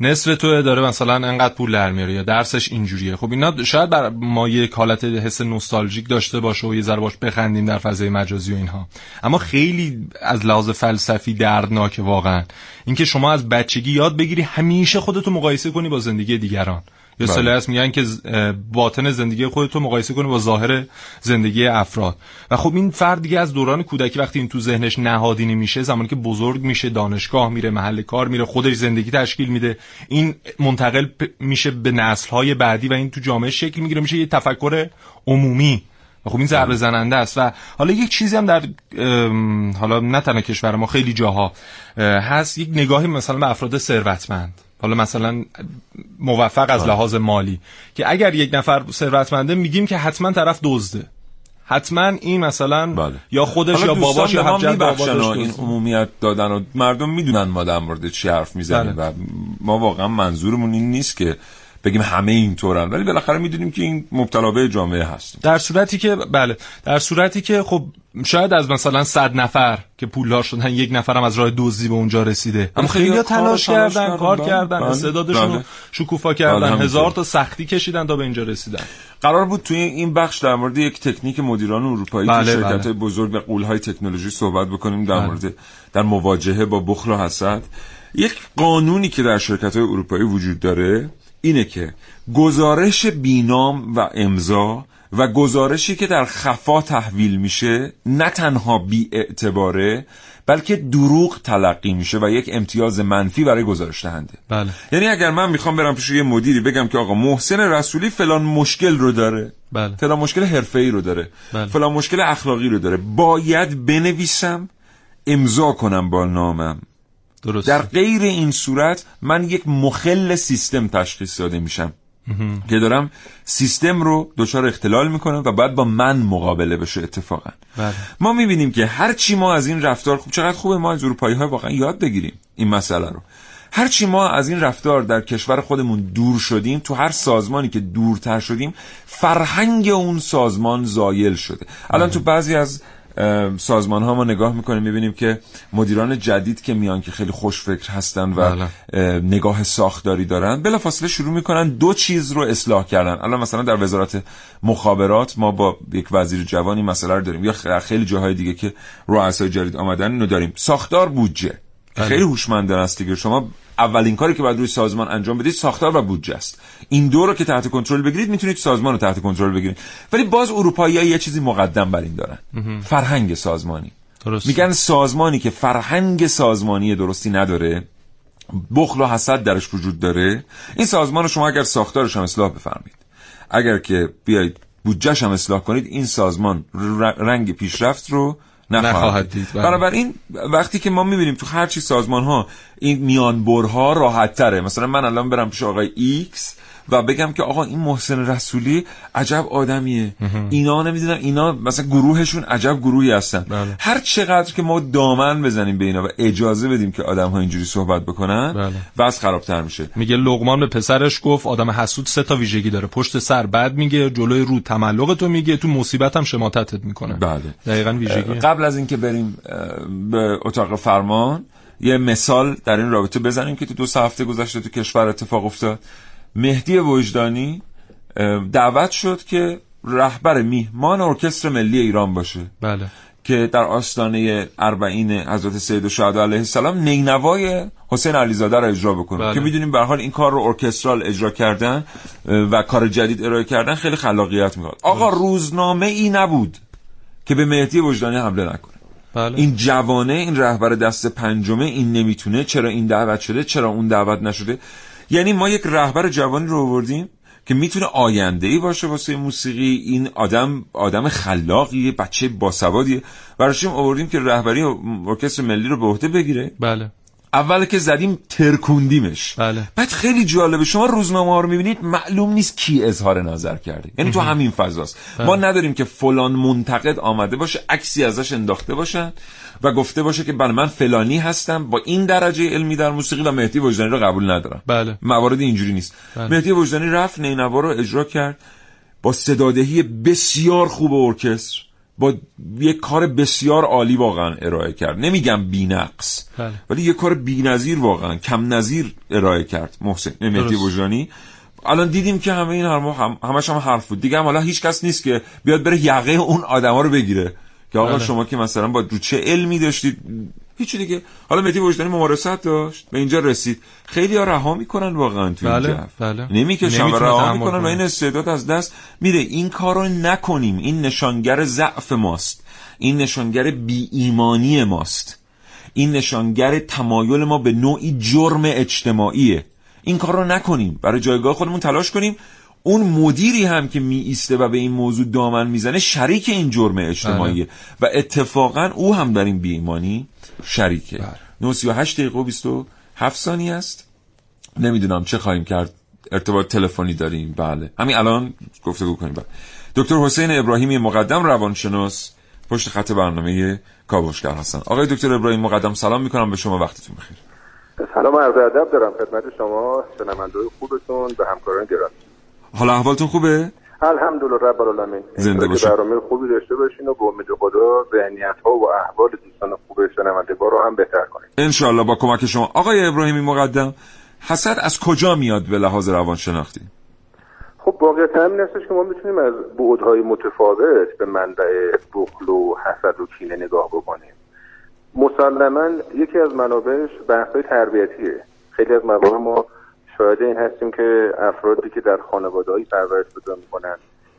نصف تو داره مثلا انقدر پول در میاره یا درسش اینجوریه. خب اینا شاید بر ما یک حالت حس نوستالژیک داشته باشه و یه ذره باش بخندیم در فضای مجازی و اینها. اما خیلی از لحاظ فلسفی دردناکه واقعا. اینکه شما از بچگی یاد بگیری همیشه خودتو مقایسه کنی با زندگی دیگران. یا بله. اصطلاحی هست میگن که باطن زندگی خودتو مقایسه کنی با ظاهر زندگی افراد. و خب این فرد دیگه از دوران کودکی وقتی این تو ذهنش نهادینه میشه زمانی که بزرگ میشه دانشگاه میره محل کار میره خودش زندگی تشکیل میده این منتقل میشه به نسل‌های بعدی و این تو جامعه شکل می‌گیره میشه یه تفکر عمومی. و خب این ضربه زننده است. و حالا یک چیزی هم در حالا نه تنها کشور ما خیلی جاها اه، هست. یک نگاهی مثلا به افراد ثروتمند. حالا مثلا موفق از لحاظ مالی که اگر یک نفر ثروتمنده میگیم که حتما طرف دزده حتما این مثلا بله. یا خودش یا باباش یا حجت باباش این. عمومیت دادن و مردم می‌دونن ما در مورد چی حرف می‌زنیم بله. و ما واقعا منظورمون این نیست که بگیم همه اینطورن. ولی بالاخره می‌دونیم که این مبتلا به جامعه هستیم. در صورتی که بله. در صورتی که خب شاید از مثلا صد نفر که پولدار شدن یک نفرم از راه دزدی به اونجا رسیده. اما خیلی تلاش تلاش کردن کار بله، کردن بله، استعدادشون بله. شکوفا کردن. هزار تا سختی کشیدن تا به اینجا رسیدن. قرار بود توی این بخش در مورد یک تکنیک مدیران اروپایی بله، که شرکت بله. بزرگ و قولهای تکنولوژی صحبت بکنیم در بله. مورد در مواجهه با بخل و حسد. یک قانونی که در شرکت های اروپایی وجود داره اینه که گزارش بینام و امضا و گزارشی که در خفا تحویل میشه نه تنها بی اعتباره بلکه دروغ تلقی میشه و یک امتیاز منفی برای گزارش دهنده بله یعنی اگر من می‌خوام برم پیش یه مدیری بگم که آقا محسن رسولی فلان مشکل رو داره بله. فلان مشکل حرفه‌ای رو داره بله. فلان مشکل اخلاقی رو داره باید بنویسم امضا کنم با نامم درست در غیر این صورت من یک مخل سیستم تشخیص داده میشم. که دارم سیستم رو دچار اختلال می‌کنم و باید با من مقابله بشه اتفاقا. بله. ما می‌بینیم که هر چی ما از این رفتار خوب چقدر خوبه ما از اروپایی ها واقعا یاد بگیریم این مسئله رو. هر چی ما از این رفتار در کشور خودمون دور شدیم تو هر سازمانی که دورتر شدیم فرهنگ اون سازمان زایل شده. الان تو بعضی از سازمان ها ما نگاه می‌کنیم می‌بینیم که مدیران جدید که میان که خیلی خوشفکر هستن و بله. اه، نگاه ساختاری دارن بلافاصله شروع می‌کنن دو چیز رو اصلاح کردن. الان مثلا در وزارت مخابرات ما با یک وزیر جوانی مسئله رو داریم. یا خیلی جاهای دیگه که رؤسای جدید آمدن اینو داریم. ساختار بودجه. خیلی هوشمندانه است دیگه. شما اولین کاری که باید روی سازمان انجام بدید ساختار و بودجه است. این دو رو که تحت کنترل بگیرید می‌تونید سازمان رو تحت کنترل بگیرید. ولی باز اروپایی یه چیزی مقدم بر این دارن. فرهنگ سازمانی. درست میگن سازمانی که فرهنگ سازمانی درستی نداره بخل و حسد درش وجود داره. این سازمان رو شما اگر ساختارش هم اصلاح بفرمایید اگر که بیایید بودجهش هم اصلاح کنید این سازمان رنگ پیشرفت رو نخواهد. دید، بله. بنابراین وقتی که ما می‌بینیم تو هر چی سازمان ها این میانبرها راحت تره مثلا من الان برم پیش آقای X و بگم که آقا این محسن رسولی عجب آدمیه. اینا نمی‌دونم اینا مثلا گروهشون عجب گروهی هستن. بله. هر چقدر که ما دامن بزنیم به اینا و اجازه بدیم که آدم ها اینجوری صحبت بکنن بله. وضع خرابتر میشه. میگه لقمان به پسرش گفت آدم حسود سه تا ویژگی داره. پشت سر بد میگه جلوی رو تملق تو میگه تو مصیبت هم شماتتت می‌کنه. بله. دقیقا ویژگی قبل از اینکه بریم به اتاق فرمان یه مثال در این رابطه بزنیم که تو دو سه هفته گذشته تو کشور اتفاق افتاد. مهدی وجدانی دعوت شد که رهبر میهمان ارکستر ملی ایران باشه. بله. که در آستانه اربعین حضرت سید الشهدا علیه السلام نینوای حسین علیزاده را اجرا بکنه. بله. که می‌دونیم به حال این کار رو ارکسترال اجرا کردن و کار جدید ارائه کردن خیلی خلاقیت می‌خواد آقا روزنامه ای نبود که به مهدی وجدانی حمله نکنه. بله. این جوانه این رهبر دست پنجمه این نمی‌تونه چرا این دعوت شده چرا اون دعوت نشده؟ یعنی ما یک رهبر جوانی رو آوردیم که می‌تونه آینده ای باشه واسه موسیقی. این آدم آدم خلاقیه بچه باسوادیه. براشیم آوردیم که رهبری ارکستر ملی رو به عهده بگیره؟ بله. اول که زدیم ترکوندیمش. بله. بعد خیلی جالبه شما روزنامه ها رو می‌بینید معلوم نیست کی اظهار نظر کرده. یعنی تو همین فضاست. ما نداریم که فلان منتقد آمده باشه عکسی ازش انداخته باشن. و گفته باشه که بله من فلانی هستم با این درجه علمی در موسیقی و مهدی وجدانی رو قبول ندارم بله. موارد اینجوری نیست بله. مهدی وجدانی رفت نینوا رو اجرا کرد با صدادهی بسیار خوب ارکستر با یک کار بسیار عالی واقعا ارائه کرد نمیگم بینقص بله. ولی یک کار بی‌نظیر واقعا کم نظیر ارائه کرد محسن مهدی. وجدانی الان دیدیم که همه این هم همش هم حرف بود دیگه هم حالا هیچ کس نیست که بیاد بره یقه اون آدما رو بگیره که آقا بله. شما که مثلا با رو چه علمی داشتید هیچی دیگه. حالا مهدی وجدانی ممارست داشت به اینجا رسید. خیلی ها رها می‌کنن واقعا تو بله، این جو. بله. نمی‌کشن و رها می‌کنن و. این استعداد از دست میره این کار رو نکنیم. این نشانگر ضعف ماست. این نشانگر بی ایمانی ماست. این نشانگر تمایل ما به نوعی جرم اجتماعیه. این کار رو نکنیم. برای جایگاه خودمون تلاش کنیم. اون مدیری هم که می ایسته و به این موضوع دامن می‌زنه شریک این جرم اجتماعیه. و اتفاقا او هم در این بیایمانی شریکه. 938 دقیقه و 27 ثانیه است. نمی‌دونم چه خواهیم کرد. ارتباط تلفنی داریم. بله. همین الان گفتگو کنیم. بله. دکتر حسین ابراهیمی مقدم روانشناس پشت خط برنامه کاوشگر هستن. آقای دکتر ابراهیم مقدم سلام می‌کنم. به شما وقتتون بخیر. سلام عرض ادب دارم خدمت شما. شنونده خوبتون. و همکاران گرامی. حالا احوالتون خوبه؟ الحمدلله رب العالمین. زنده باشید. برنامه خوبی داشته باشین و به امید خدا ذهنیت ها و احوال دوستان خوب شنوندگان رو هم بهتر کنید انشاءالله با کمک شما. آقای ابراهیمی مقدم حسد از کجا میاد به لحاظ روانشناختی؟ خب واقعیت همین هستش که ما می‌تونیم از بعدهای متفاوت به منبع بخل و حسد و کینه نگاه بکنیم. مسلما یکی از منابعش بحث‌های تربیتیه. خیلی از مواقع ما شاهد این هستیم که افرادی که در خانواده‌های پرورش پیدا می‌کنن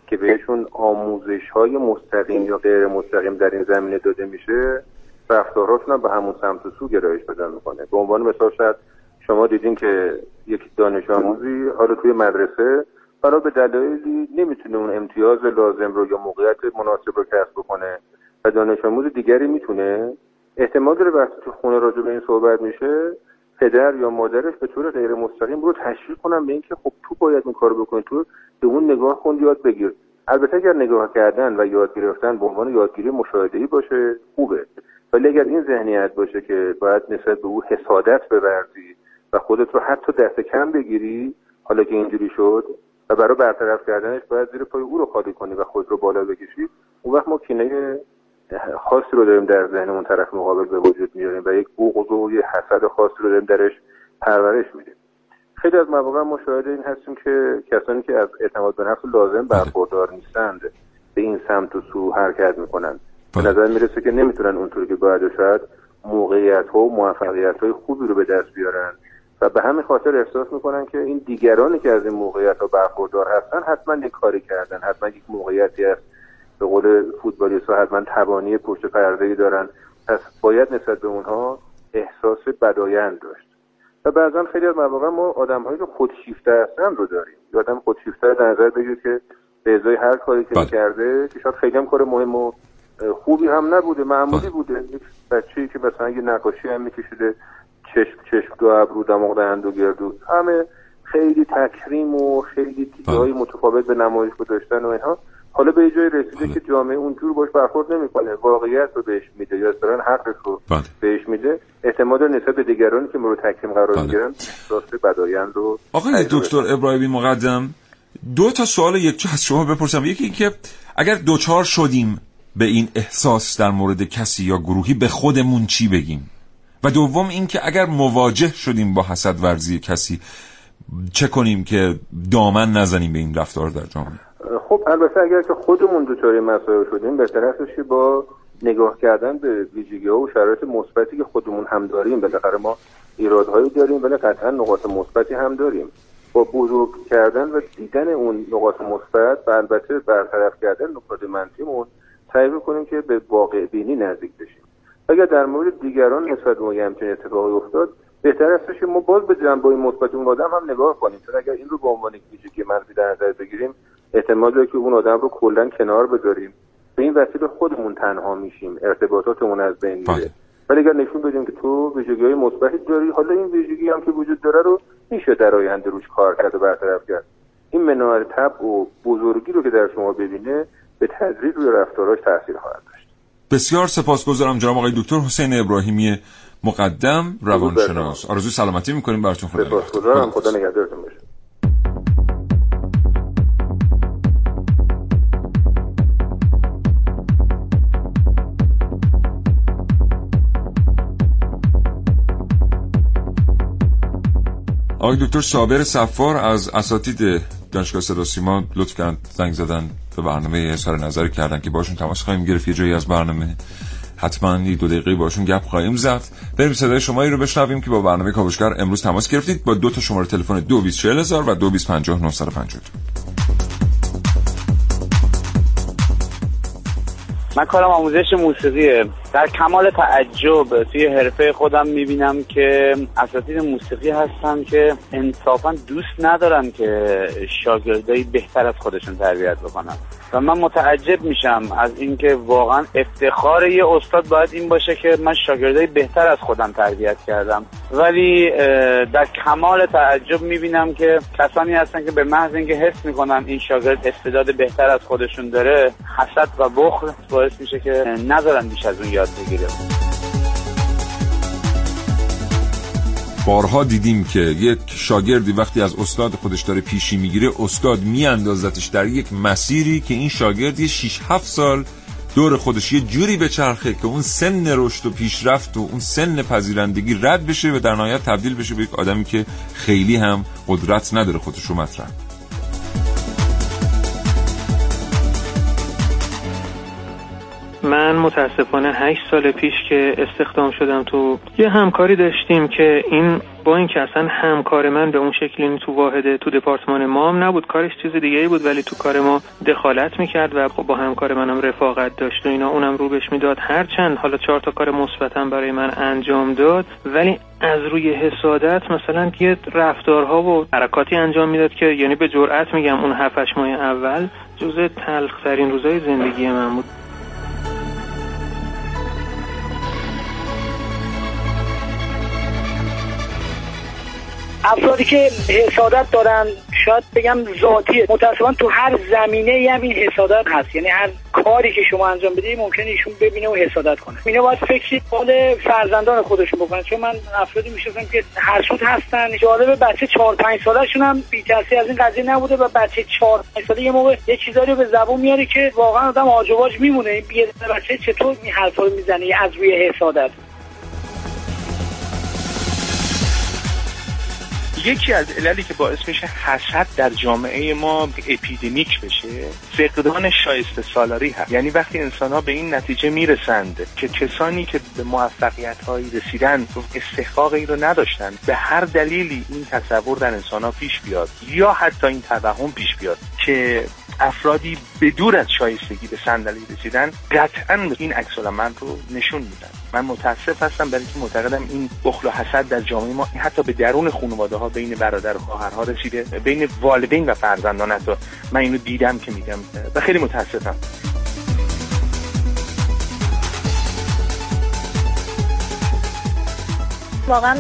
که بهشون آموزش های مستقیم یا غیر مستقیم در این زمینه داده میشه رفتارهاشون به همون سمت و سو گرایش پیدا می‌کنه. به عنوان مثال شاید شما دیدین که یک دانش آموزی حالا توی مدرسه حالا به دلایلی نمی‌تونه اون امتیاز لازم رو یا موقعیت مناسب رو کسب بکنه و دانش آموز دیگری می‌تونه. احتمال داره وقتی تو خونه راجع به این صحبت میشه پدر یا مادرش به طور غیر مستقیم رو تشویق کنن به اینکه خب تو باید این کارو بکنی تو به اون نگاه کن یاد بگیر. البته اگر نگاه کردن و یاد گرفتن به عنوان یادگیری مشاهده‌ای باشه خوبه. ولی اگر این ذهنیت باشه که باید نسبت به او حسادت بورزی و خودت رو حتی دست کم بگیری حالا که اینجوری شد و برای برطرف کردنش باید زیر پای او رو خالی کنی و خود رو بالا بکشی اون وقت ما کینه خاصی رو داریم در ذهنمون طرف مقابل به وجود میاریم و یک بغض و یه حسد خاصی رو داریم درش پرورش میدیم. خیلی از مواقع ما شاهد این هستیم که کسانی که از اعتماد به نفس لازم برخوردار نیستند به این سمت و سو حرکت می‌کنن به نظر می‌رسه که نمی‌تونن اونطوری که باید و شاید موقعیت ها و موفقیت های خوبی رو به دست بیارن و به همین خاطر احساس می‌کنن که این دیگرانی که از این موقعیت ها برخوردار هستن حتما یک کاری کردن حتما یک موقعیتی هست به قول فوتبالیست ها حتما تبانی پشت پرده ای دارن. پس باید نسبت به اونها احساس بدایند داشت. و بعضا خیلی از مواقع ما آدمهایی که خودشیفته هستن رو داریم. یه آدم خودشیفته رو در نظر بگیرید که به ازای هر کاری که کرده که شاید خیلی هم کار مهم و خوبی هم نبوده معمولی بوده. یک بچه‌ای که مثلا یه نقاشی هم میکشیده چشم چشم دو ابرو دماغ دهن دو گردو. همه خیلی تکریم و خیلی دیدهای متفاوت به نمایش گذاشتن و اینها. حالا به جای رسیده که جامعه اونجور باش برخورد نمی‌کنه. واقعیت رو بهش میده. یا اصلا حقش رو بهش میده. احتمال داره نسبت به دیگرانی که مورد تکریم قرار می‌گیرن احساس بدایند رو آقای دکتر ابراهیمی مقدم دو تا سوال یک از شما بپرسم. یکی این که اگر دوچار شدیم به این احساس در مورد کسی یا گروهی به خودمون چی بگیم؟ و دوم اینکه اگر مواجه شدیم با حسد ورزی کسی چه کنیم که دامن نزنیم به این رفتار در جامعه؟ خب البته اگر که خودمون دوچاری مسائل شدیم بهتر هستش که با نگاه کردن به ویژگی و شرایط مثبتی که خودمون هم داریم. بالاخره ما ایرادهایی داریم ولی قطعا نقاط مثبتی هم داریم. با بزرگ کردن و دیدن اون نقاط مثبت و البته برطرف کردن نقاط منفیمون سعی کنیم که به واقع بینی نزدیک بشیم. اگر در مورد دیگران نسبت به همچین اتفاقی افتاد بهتر هستش که ما باز به جنبه مثبت اون آدم هم نگاه کنیم. چون اگر این رو به عنوان ویژگی منفی در نظر بگیریم احتمال داره که اون آدم رو کلا کنار بذاریم. به این وسیله خودمون تنها میشیم. ارتباطاتمون از بین میره. ولی اگر نشون بدیم که تو ویژگی های مثبتی داری حالا این ویژگی هم که وجود داره رو میشه در آینده روش کار کرد و برطرف کرد. این منوع طبع و بزرگی رو که در شما ببینه به تدریج روی رفتاراش تاثیر خواهد داشت. بسیار سپاسگزارم جناب آقای دکتر حسین ابراهیمی مقدم روانشناس. آرزوی سلامتی می‌کنیم. براتون خدا سپاسگزارم. خدا نگهدارتون. آقای دکتر صابر صفار از اساتید دانشگاه صدا سیما لطف کردن زنگ زدن به برنامه اظهار نظر کردن که باشون تماس خواهیم گرفت. یه جایی از برنامه. حتما دو دقیقه باشون گپ خواهیم زد. بریم صدای شمایی رو بشنویم که با برنامه کاوشگر امروز تماس گرفتید. با دو تا شماره تلفن 224000 و 2250 من کارم آموزش موسیقیه. در کمال تعجب توی حرفه خودم می‌بینم که اساتید موسیقی هستن که انصافا دوست ندارن که شاگردایی بهتر از خودشون تربیت بکنن. و من متعجب میشم از اینکه واقعا افتخار یه استاد باید این باشه که من شاگردای بهتر از خودم تربیت کردم. ولی در کمال تعجب می‌بینم که کسانی هستن که به محض اینکه حس می‌کنن این شاگرد استعداد بهتر از خودشون داره حسد و بخل باعث میشه که نذارن بیش از اون یاد بگیره بارها دیدیم که یک شاگردی وقتی از استاد خودش داره پیشی می‌گیره استاد میاندازتش در یک مسیری که این شاگرد یه 6 7 سال دور خودش یه جوری به چرخه که اون سن رشد و پیشرفت و اون سن پذیرندگی رد بشه و در نهایت تبدیل بشه به یک آدمی که خیلی هم قدرت نداره خودش رو مطرح من متاسفانه هشت سال پیش که استخدام شدم تو یه همکاری داشتیم که این با اینکه اصلا همکار من به اون شکلی تو واحد تو دپارتمان ما هم نبود کارش چیز دیگه ای بود ولی تو کار ما دخالت می‌کرد و خب با همکار منم رفاقت داشت و اینا اونم رو بهش می‌داد. هر چند حالا چهار تا کار مثبتم برای من انجام داد ولی از روی حسادت مثلا یه رفتارها و حرکاتی انجام می‌داد که یعنی به جرئت میگم اون هفتش ماه اول جزء تلخترین روزای زندگی من بود. افرادی که حسادت دارن شاید بگم ذاتیه. متاسفانه تو هر زمینه هم این حسادت هست. یعنی هر کاری که شما انجام بدید ممکنه ایشون ببینه و حسادت کنه. اینا باید فکری حال فرزندان خودشون بکنن. چون من افرادی می‌شناسم که حسود هستن. جالب بچه 4 5 سالشون هم بی از این قضیه نبوده و بچه 4 5 ساله یه موقع یه چیزایی رو به زبون میاره که واقعا آدم آجواج میمونه. این بچه چطور این حرفا رو می‌زنه؟ از روی حسادت. یکی از عللی که باعث میشه حسد در جامعه ما اپیدمیک بشه فقدان شایسته سالاری هست. یعنی وقتی انسان ها به این نتیجه می‌رسند که کسانی که به موفقیت هایی رسیدن استحقاقی رو نداشتن به هر دلیلی این تصور در انسان ها پیش بیاد یا حتی این توهم پیش بیاد که افرادی به از شایستگی به صندلی رسیدن قطعا این عکس من رو نشون میدن. من متاسف هستم برای اینکه معتقدم این بخل و حسد در جامعه ما حتی به درون خانواده ها بین برادر و خواهرها رسیده بین والدین و فرزندان حتی. من اینو دیدم که میگم و خیلی متاسفم. واقعا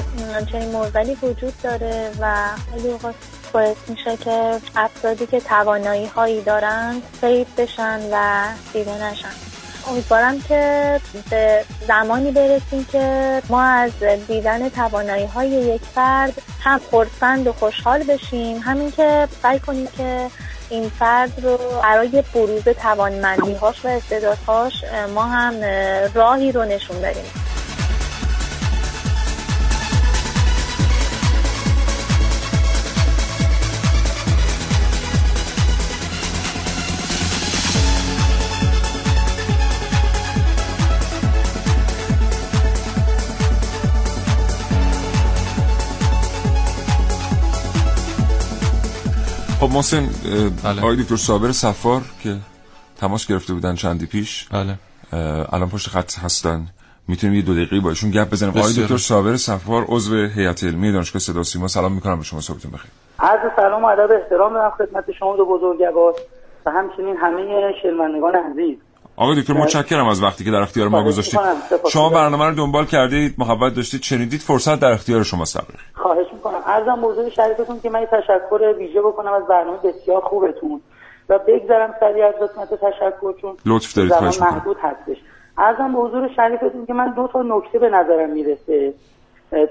چنین موزلی وجود داره و خیلی اوقات باعث میشه که افرادی که توانایی هایی دارند سید بشن و دیده نشن. امیدوارم که به زمانی برسیم که ما از دیدن توانایی های یک فرد هم خورسند و خوشحال بشیم. همین که سعی کنیم که این فرد رو برای بروز توانمندی هاش و استعدادهاش ما هم راهی رو نشون بدیم. خب محسن بله. آقای دکتر صابر سفار که تماس گرفته بودن چندی پیش بله. الان پشت خط هستن. می‌تونیم یه دو دقیقه باشون گپ بزنیم. آقای دکتر صابر سفار عضو هیئت علمی دانشگاه صدا سیما. سلام می‌کنم به شما صبحتون بخیر. عرض سلام و ادب احترام دارم خدمت شما دو بزرگوار و همچنین همه شنوندگان عزیز. آقای دکتر متشکرم از وقتی که در اختیار ما گذاشتید. شما برنامه رو دنبال کردید محبت داشتید شنیدید فرصت در اختیار شما تقریبا خواهش می‌کنم. ارزم موضوع شریفتون که من تشکر ویژه بکنم از برنامه بسیار خوبتون. و بگذرم سریع از قسمت تشکر چون لطف دارید خواهش محدود هستش. ارزم به حضور شریفتون که من دو تا نکته به نظرم می‌رسه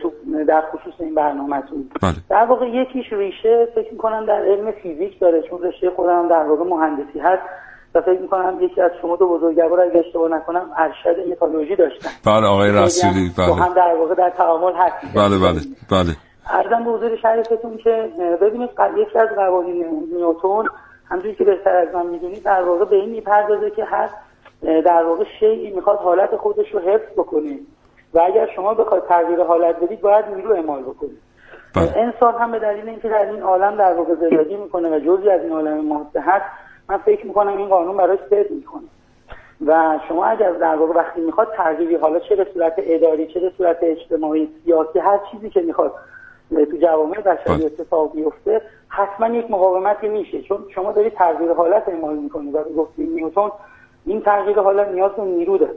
تو در خصوص این برنامهتون. بله. در واقع یکیش ریشه فکر می‌کنم در علم فیزیک داره چون رشته خودم در واقع مهندسی هست. و فکر می‌کنم یکی از شما دو بزرگوار اگه اشتباه نکنم ارشد متالورژی داشتن. بله آقای رسولی بله. هم در واقع در تعامل هست بله بله بله. ارزم به حضور شریفتون که ببینید یکی از قوانین نیوتن همونجوری که بهتر از من می‌دونید در واقع به این می‌پردازه که اه، در واقع شیعی می‌خواد حالت خودش رو حفظ بکنه. و اگر شما بخواید تغییر حالت بدید باید نیرو اعمال بکنید. انسان هم به دلیل اینکه در این عالم در واقع زندگی می‌کنه و جزی از این عالم ماده هست من فکر می‌کنم این قانون براش صدق می‌کنه. و شما اگر در واقع وقتی می‌خواد تغییری حالا چه به صورت اداری چه به صورت اجتماعی سیاسی هر چیزی که می‌خواد تو جوامع بشری اتفاق بیفته حتما یک مقاومتی میشه. چون شما دارید تغییر حالت اعمال می‌کنید و به گفته نیوتن این تغییر حالت نیاز به نیرو داره.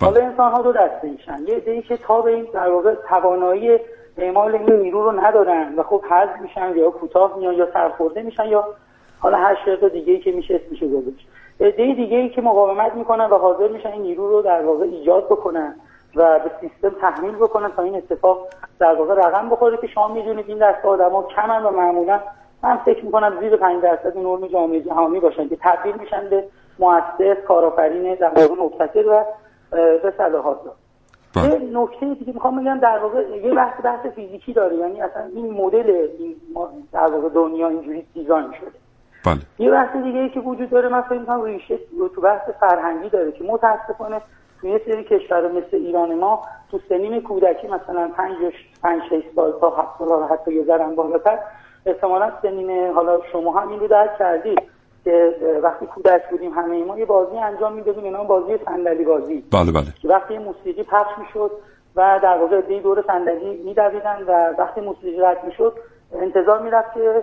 حالا انسان ها دو دسته میشن. یه عده‌ای که تا به این در واقع توانایی اعمال این نیرو رو ندارن و خب حذف میشن یا کوتاه میان یا سرخورده میشن یا حالا هر شرط دیگه ای که میشه اسمشو گذاشت. عده دیگه ای که مقاومت می‌کنن و حاضر میشن این نیرو رو در واقع ایجاد بکنن و به سیستم تحمیل بکنن تا این اتفاق در واقع رقم بخوره که شما می‌دونید این دست آدما کمن و معمولا من فکر می‌کنم زیر 5 درصد نرم جامعه جهانی باشن که تبدیل میشن به مؤسس کارآفرین در واقع مبتکر و به صلاحات. دار یه نکته دیگه می‌خوام بگم در واقع یه بحث بحث فیزیکی داره. یعنی اصلا این مدل این در واقع دنیا اینجوری دیزاین شده. بله. یه بحث دیگه ای که وجود داره من فکر می‌کنم ریشه تو بحث فرهنگی داره که متاسفانه تو یه سری کشور مثل ایران ما تو سنین کودکی مثلا 5 5 6 سال تا 7 سال حتی یه ذره بالاتر احتمالاً سنین حالا شما هم این رو درک کردید که وقتی کودک بودیم همه ما یه بازی انجام می‌دادیم به نام بازی صندلی بازی. بله بله. که وقتی موسیقی پخش می‌شد و در واقع عده‌ای دور صندلی میدویدن و وقتی موسیقی رد می‌شد انتظار می‌رفت که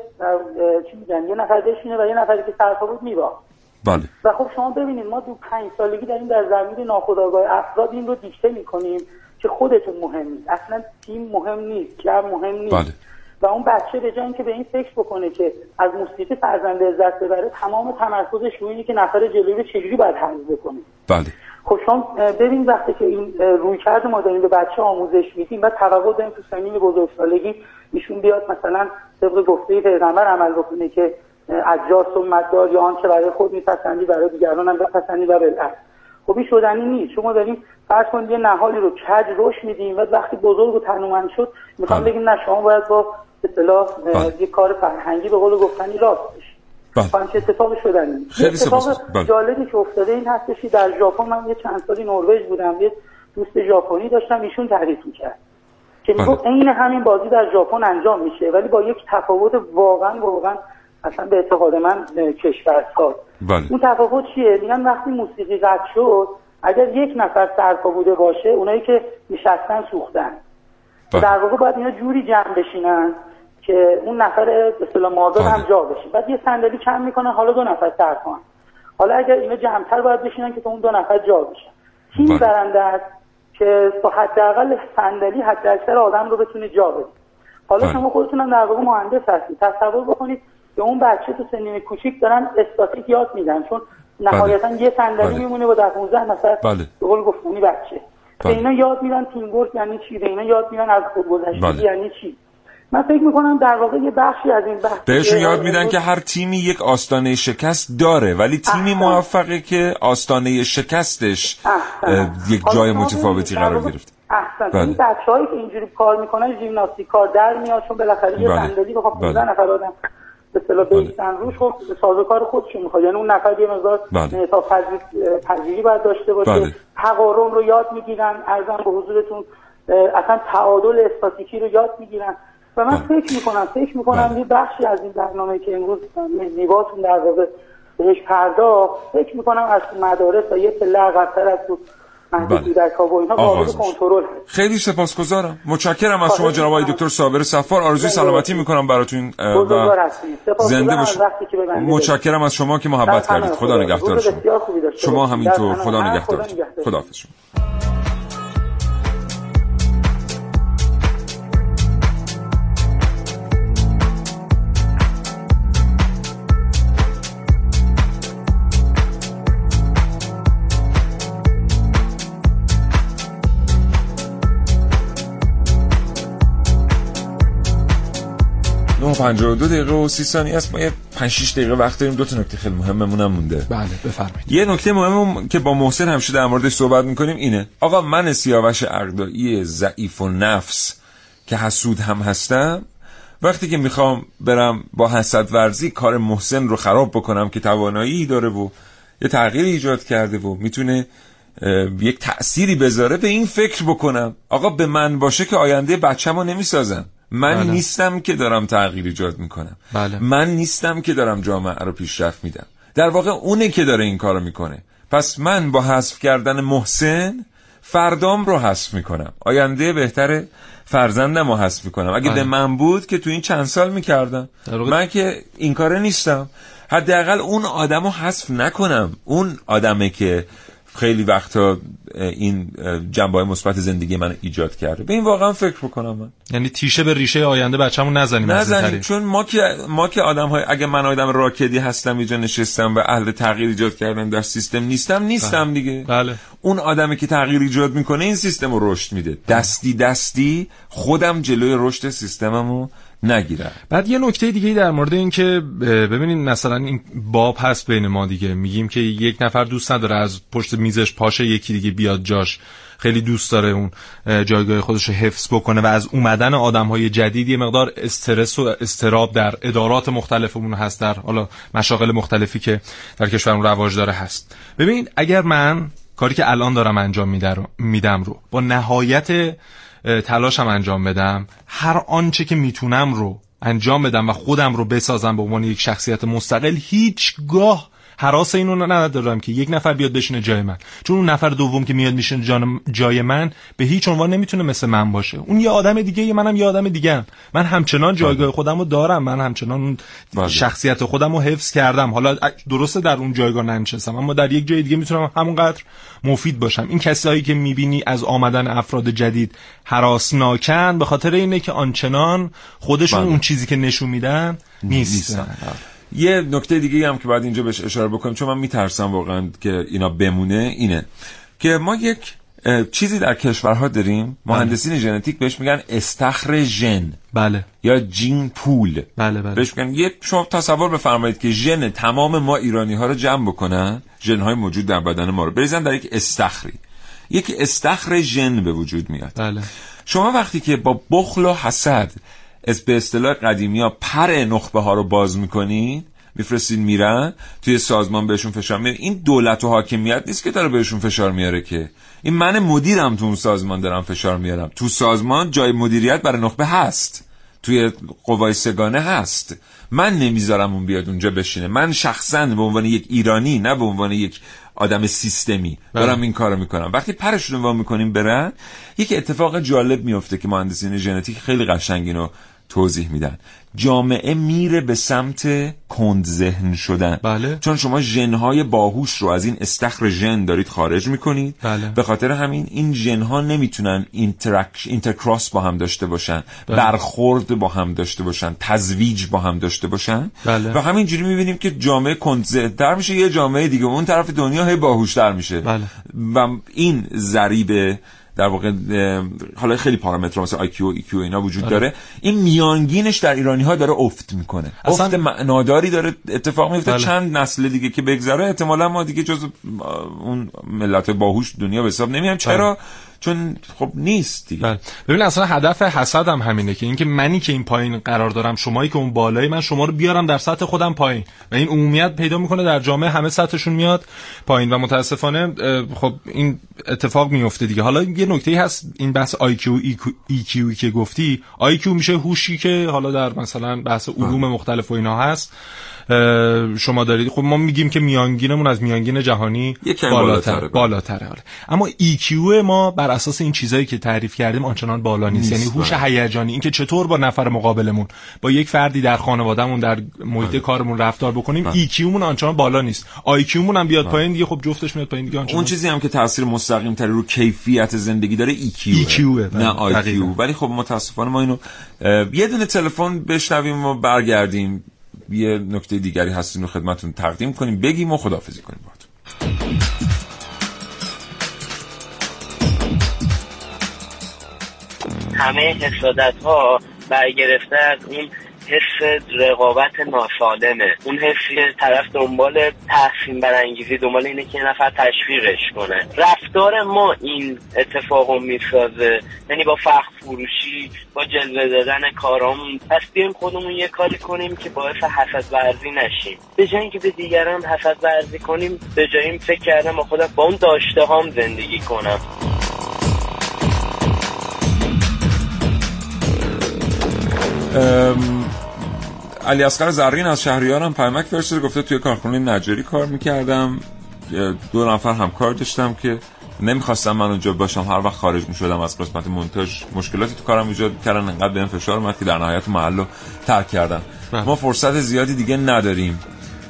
چی میگن یه نفر بشینه و یه نفری که سرپا بود میباخت بله. و خب شما ببینید ما تو پنج سالگی داریم در زمین ناخودآگاه افراد این رو دیکته می‌کنیم که خودتون مهم نیست. اصلا تیم مهم نیست جمع مهم نیست. بله. و اون بچه به جای اینکه به این فکر بکنه که از موسیقی فرزند لذت ببره تمام تمرکزش روی اینه که نفر جلوی رو چجوری باید حل بکنه. بله. خب شما ببین وقتی که این اه، رویکرد ما داریم به بچه آموزش میدیم و توقع داریم تو سنین بزرگسالگی ایشون بیاد مثلا طبق گفته پیغمبر عمل بکنه که اه، اجار سنتدار یا آنچه برای خود میپسندی برای دیگران هم بپسندی و بالعکس خب این شدنی نیست شما داریم فرض کنید یه نهالی رو کج رشد میدیم و وقتی بزرگ و تنومند شد می‌خوام بگیم نه شما باید با اصطلاح اه، یه کار فرهنگی به قول گفتنی راست بشید بله. خب اتفاقی شدنی. خیلی اتفاق. بله. جالبی که افتاده این هستش که در ژاپن من یه چند سالی نروژ بودم یه دوست ژاپنی داشتم ایشون تعریف می‌کرد که می‌گفت عین همین بازی در ژاپن انجام میشه ولی با یک تفاوت واقعا واقعا اصلا به اعتقاد من کشورساز بله. اون تفاوت چیه؟ میگن وقتی موسیقی قطع شد اگر یک نفر سرپا بوده باشه اونایی که نشستن سوختن. در واقع باید اینا جوری جمع بشینن که اون نفر به اصطلاح مادر هم جا بشه. بعد یه صندلی کم می‌کنن حالا دو نفر سرپا حالا اگر اینا جمعتر باید بشینن که تا اون دو نفر جا بشن. تیم برنده است که با حداقل صندلی حد اکثر آدم رو بتونه جا بده. حالا شما خودتون هم در واقع مهندس هستید. تصور بکنید که اون بچه تو سنین کوچیک دارن استاتیک یاد میدن چون نهایتا یه صندلی بله. میمونه با 15 نفر بله. به قول گفتنی بچه. به اینا یاد میدن تیم ورک یعنی چی؟ اینا یاد میدن از خودگذشتگی بله. یعنی چی؟ من فکر می‌کنم در واقع یه بخشی از این بحث بهشون یاد میدن که هر تیمی یک آستانه شکست داره ولی تیمی موفقه که آستانه شکستش اه، یک جای متفاوتی قرار گرفت احسن بله. این بچه‌هایی که اینجوری کار می‌کنن ژیمناستیک کار در میاد چون بالاخره یه بله. صندلی بخواد 15 بله. نفر آدم به اصطلاح بیستن روش خب سازوکار خودشون می‌خواد یعنی اون نفر یه مقدار بله. انعطاف پذیر- پذیری باید داشته باشه بله. تقارن رو یاد می‌گیرن ارزم به حضورتون اصلا تعادل استاتیکی رو یاد می‌گیرن و من فکر می‌کنم فکر می‌کنم یه بخشی از این برنامه که امروز نیواتون در واقع بهش پرداخت فکر می‌کنم از مدارس و یه پله عقب‌تر از تو بله. کنترل. خیلی سپاسگزارم. متشکرم از شما جناب آقای دکتر صابر صفار. آرزوی سلامتی می‌کنم براتون اه، بزرگوار و زنده باشید. متشکرم از شما که محبت کردید. خدا نگهدار شما. شما. همینطور. خدا نگهدار. خدا. خداحافظ شما. و دو دقیقه و سی ثانیه است. ما یه پنج شیش دقیقه وقت داریم. دو تا نکته خیلی مهممون هم مونده. بله بفرمایید. یه نکته مهم که با محسن همیشه در موردش صحبت می‌کنیم اینه. آقا من سیاوش اقدایی ضعیف و نفس که حسود هم هستم وقتی که می‌خوام برم با حسد ورزی کار محسن رو خراب بکنم که توانایی داره و یه تغییر ایجاد کرده و می‌تونه یک تأثیری بذاره به این فکر بکنم. آقا به من باشه که آینده بچم رو نمی‌سازم. من بله. نیستم که دارم تغییر ایجاد می‌کنم. بله. من نیستم که دارم جامعه رو پیشرفت میدم. در واقع اونه که داره این کارو می‌کنه. پس من با حذف کردن محسن فردام رو حذف می‌کنم. آینده بهتر فرزندم رو حذف می‌کنم. اگه بله. به من بود که تو این چند سال می‌کردم من که این کاره نیستم. حداقل اون آدم رو حذف نکنم. اون آدمه که خیلی وقتا این جنبه های مثبت زندگی من ایجاد کرده. به این واقعا فکر بکنم من. یعنی تیشه به ریشه آینده بچه‌مون نزنیم نزنیم. چون ما که ما که آدم های اگه من آدم راکدی هستم اینجا نشستم و اهل تغییر ایجاد کردن در سیستم نیستم نیستم دیگه. بله. اون آدمی که تغییر ایجاد می‌کنه این سیستم رو رشد میده. دستی دستی خودم جلوی رشد سیستممو نگیرم بعد یه نکته دیگه در مورد این که ببینید مثلا این باب هست بین ما دیگه. میگیم که یک نفر دوست نداره از پشت میزش پاشه یکی دیگه بیاد جاش. خیلی دوست داره اون جایگاه خودش رو حفظ بکنه و از اومدن آدم های جدید یه مقدار استرس و استراب در ادارات مختلفمون هست در حالا مشاغل مختلفی که در کشورمون رواج داره هست. ببینید اگر من کاری که الان دارم انجام میدم رو با نهایت تلاشم انجام بدم. هر آنچه که می‌تونم رو انجام بدم و خودم رو بسازم به عنوان یک شخصیت مستقل هیچگاه حراس اینو ندارم که یک نفر بیاد بشینه جای من. چون اون نفر دوم که میاد میشینه جای من به هیچ عنوان نمی‌تونه مثل من باشه. اون یه آدم دیگه یه منم یه آدم دیگه من همچنان جایگاه خودم رو دارم. من همچنان اون شخصیت خودم رو حفظ کردم. حالا درسته در اون جایگاه ننشستم اما در یک جای دیگه می‌تونم همونقدر مفید باشم. این کسایی که می‌بینی از آمدن افراد جدید حراسناکن به خاطر اینه که آنچنان خودشون بله. اون چیزی که نشون میدن نیستن. یه نکته دیگه هم که بعد اینجا بهش اشاره بکنم چون من میترسم واقعا که اینا بمونه اینه که ما یک چیزی در کشورها داریم مهندسین ژنتیک بهش میگن استخر ژن. بله. یا جین پول. بله بله. بهش میگن. یه شما تصور بفرمایید که ژن تمام ما ایرانی ها رو جمع بکنن ژن های موجود در بدن ما رو. بریزن در یک استخری. یک استخر ژن به وجود میاد. بله. شما وقتی که با بخل و حسد از به اصطلاح قدیمی ها پر نخبه ها رو باز می‌کنین میفرستین میرن توی سازمان بهشون فشار میاره این دولت و حاکمیت نیست که داره بهشون فشار میاره که. این من مدیرم تو اون سازمان دارم فشار میارم. تو سازمان جای مدیریت برای نخبه هست. توی قوای سگانه هست. من نمی‌ذارم اون بیاد اونجا بشینه. من شخصا به عنوان یک ایرانی نه به عنوان یک آدم سیستمی دارم این کارو می‌کنم. وقتی پرشون رو می‌کنیم برن یک اتفاق جالب میفته که مهندسین ژنتیک خیلی قشنگ اینو توضیح میدن جامعه میره به سمت کند ذهن شدن بله. چون شما ژنهای باهوش رو از این استخر ژن دارید خارج می‌کنید بله. به خاطر همین این ژنها نمی‌تونن interaction intercross با هم داشته باشن بله. برخورد با هم داشته باشن تزویج با هم داشته باشن بله. و همینجوری می‌بینیم که جامعه کند ذهن میشه یه جامعه دیگه اون طرف دنیا هی باهوشتر میشه بله. و این ضریب در واقع حالا خیلی پارامترها مثل IQ و EQ و اینا وجود داره. این میانگینش در ایرانی ها داره افت می‌کنه. اصلا... افت معناداری داره اتفاق میفته بله. چند نسل دیگه که بگذره احتمالا ما دیگه جز اون ملت باهوش دنیا به حساب نمیام چرا؟ چون خب نیست دیگه. بله. ببین اصلا هدف حسد هم همینه که اینکه منی که این پایین قرار دارم شمایی که اون بالای من شما رو بیارم در سطح خودم پایین. و این عمومیت پیدا می‌کنه در جامعه همه سطحشون میاد پایین. و متاسفانه خب این اتفاق میفته دیگه. حالا یه نکته هست این بحث IQ EQ که گفتی IQ میشه هوشی که حالا در مثلا بحث علوم مختلف و اینا هست. شما دارید. خب ما میگیم که میانگینمون از میانگین جهانی بالاتره. بالاتره آره. اما EQ ما بر اساس این چیزایی که تعریف کردیم آنچنان بالا نیست, نیست یعنی هوش هیجانی اینکه چطور با نفر مقابلمون با یک فردی در خانوادهمون در محیط کارمون رفتار بکنیم EQ مون آنچنان بالا نیست. IQ مون هم بیاد پایین دیگه خب جفتش میاد پایین دیگه آنچنان. اون چیزی هم که تاثیر مستقیم تری رو کیفیت زندگی داره EQ EQ نه IQ ولی خب متاسفانه ما اینو یه دونه تلفن بشنویم و برگردیم. یه نکته دیگری هست اینو خدمتون تقدیم کنیم. بگیم و خداحافظی کنیم باهاتون همه حسادت ها برگرفته از اون حس رقابت ناسالمه. اون حسی طرف دنبال تحسین برانگیزی دنبال اینه که یه نفر تشویقش کنه. رفتار ما این اتفاق رو می‌سازه. یعنی با فخر فروشی با جلوه دادن کارامون. پس بیایم خودمون یه کاری کنیم که باعث حسد ورزی نشیم. به جای اینکه به دیگران حسد ورزی کنیم به جای این فکر کردم با خودم با اون داشته هام زندگی کنم. علی اصغر زرین از شهریارم پیامک فرستاده گفته توی کارخونه نجاری کار می‌کردم. دو نفر همکار داشتم که نمی‌خواستم من اونجا باشم. هر وقت خارج می‌شدم از قسمت مونتاژ مشکلاتی تو کارم ایجاد کردن انقدر بهم فشار اومد که در نهایت محل رو ترک کردم ما فرصت زیادی دیگه نداریم.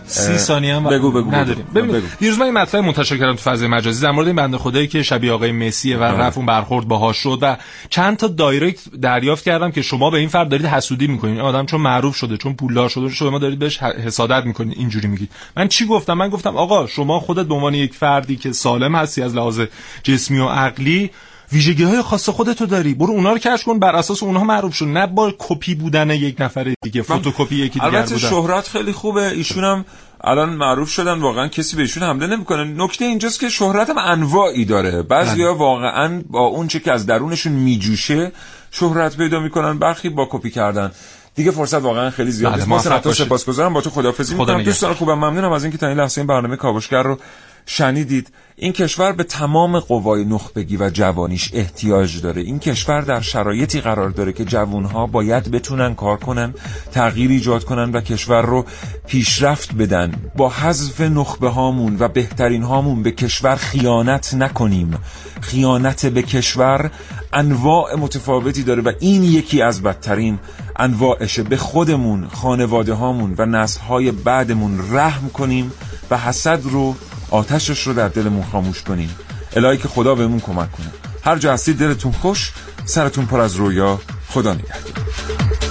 سی ثانیه هم بگو بگو نداریم. دیروز من این مطلب منتشر کردم تو فضای مجازی. در مورد این بنده خدایی که شبیه آقای مسیه و رفت اون برخورد باهاش شد و چند تا دایرکت دریافت کردم که شما به این فرد دارید حسودی می‌کنید. این آدم چون معروف شده چون پولدار شده شما دارید بهش حسادت می‌کنید. اینجوری میگید. من چی گفتم؟ من گفتم آقا شما خودت به عنوان یک فردی که سالم هستی از لحاظ جسمی و عقلی ویژگی های خاص خودتو داری. برو اونا رو کشف کن. بر اساس اونها معروف شو نه با کپی بودن یک نفر دیگه. فتوکپی یکی دیگر البته بودن. شهرت خیلی خوبه. ایشون هم الان معروف شدن. واقعا کسی به ایشون حمله نمی‌کنه. نکته اینجاست که شهرت هم انواعی داره. بعضیا واقعا با اون چه که از درونشون میجوشه شهرت پیدا می‌کنن. برخی با کپی کردن. دیگه فرصت واقعا خیلی زیاد بله، نیست. ما. سپاسگزارم. با تو خدافظی خدا می‌کنم. دوستان خوبم. ممنونم از اینکه تا این لحظه این برنامه کاوشگر رو شنیدید این کشور به تمام قوای نخبگی و جوانیش احتیاج داره. این کشور در شرایطی قرار داره که جوانها باید بتونن کار کنن تغییر ایجاد کنن و کشور رو پیشرفت بدن. با حذف نخبه هامون و بهترین هامون به کشور خیانت نکنیم. خیانت به کشور انواع متفاوتی داره و این یکی از بدترین انواعشه. به خودمون خانواده هامون و نسل های بعدمون رحم کنیم و حسد رو آتشش رو در دلمون خاموش کنیم. الهی که خدا بهمون کمک کنه. هر جا هستید دلتون خوش سرتون پر از رویا. خدا نگهدار.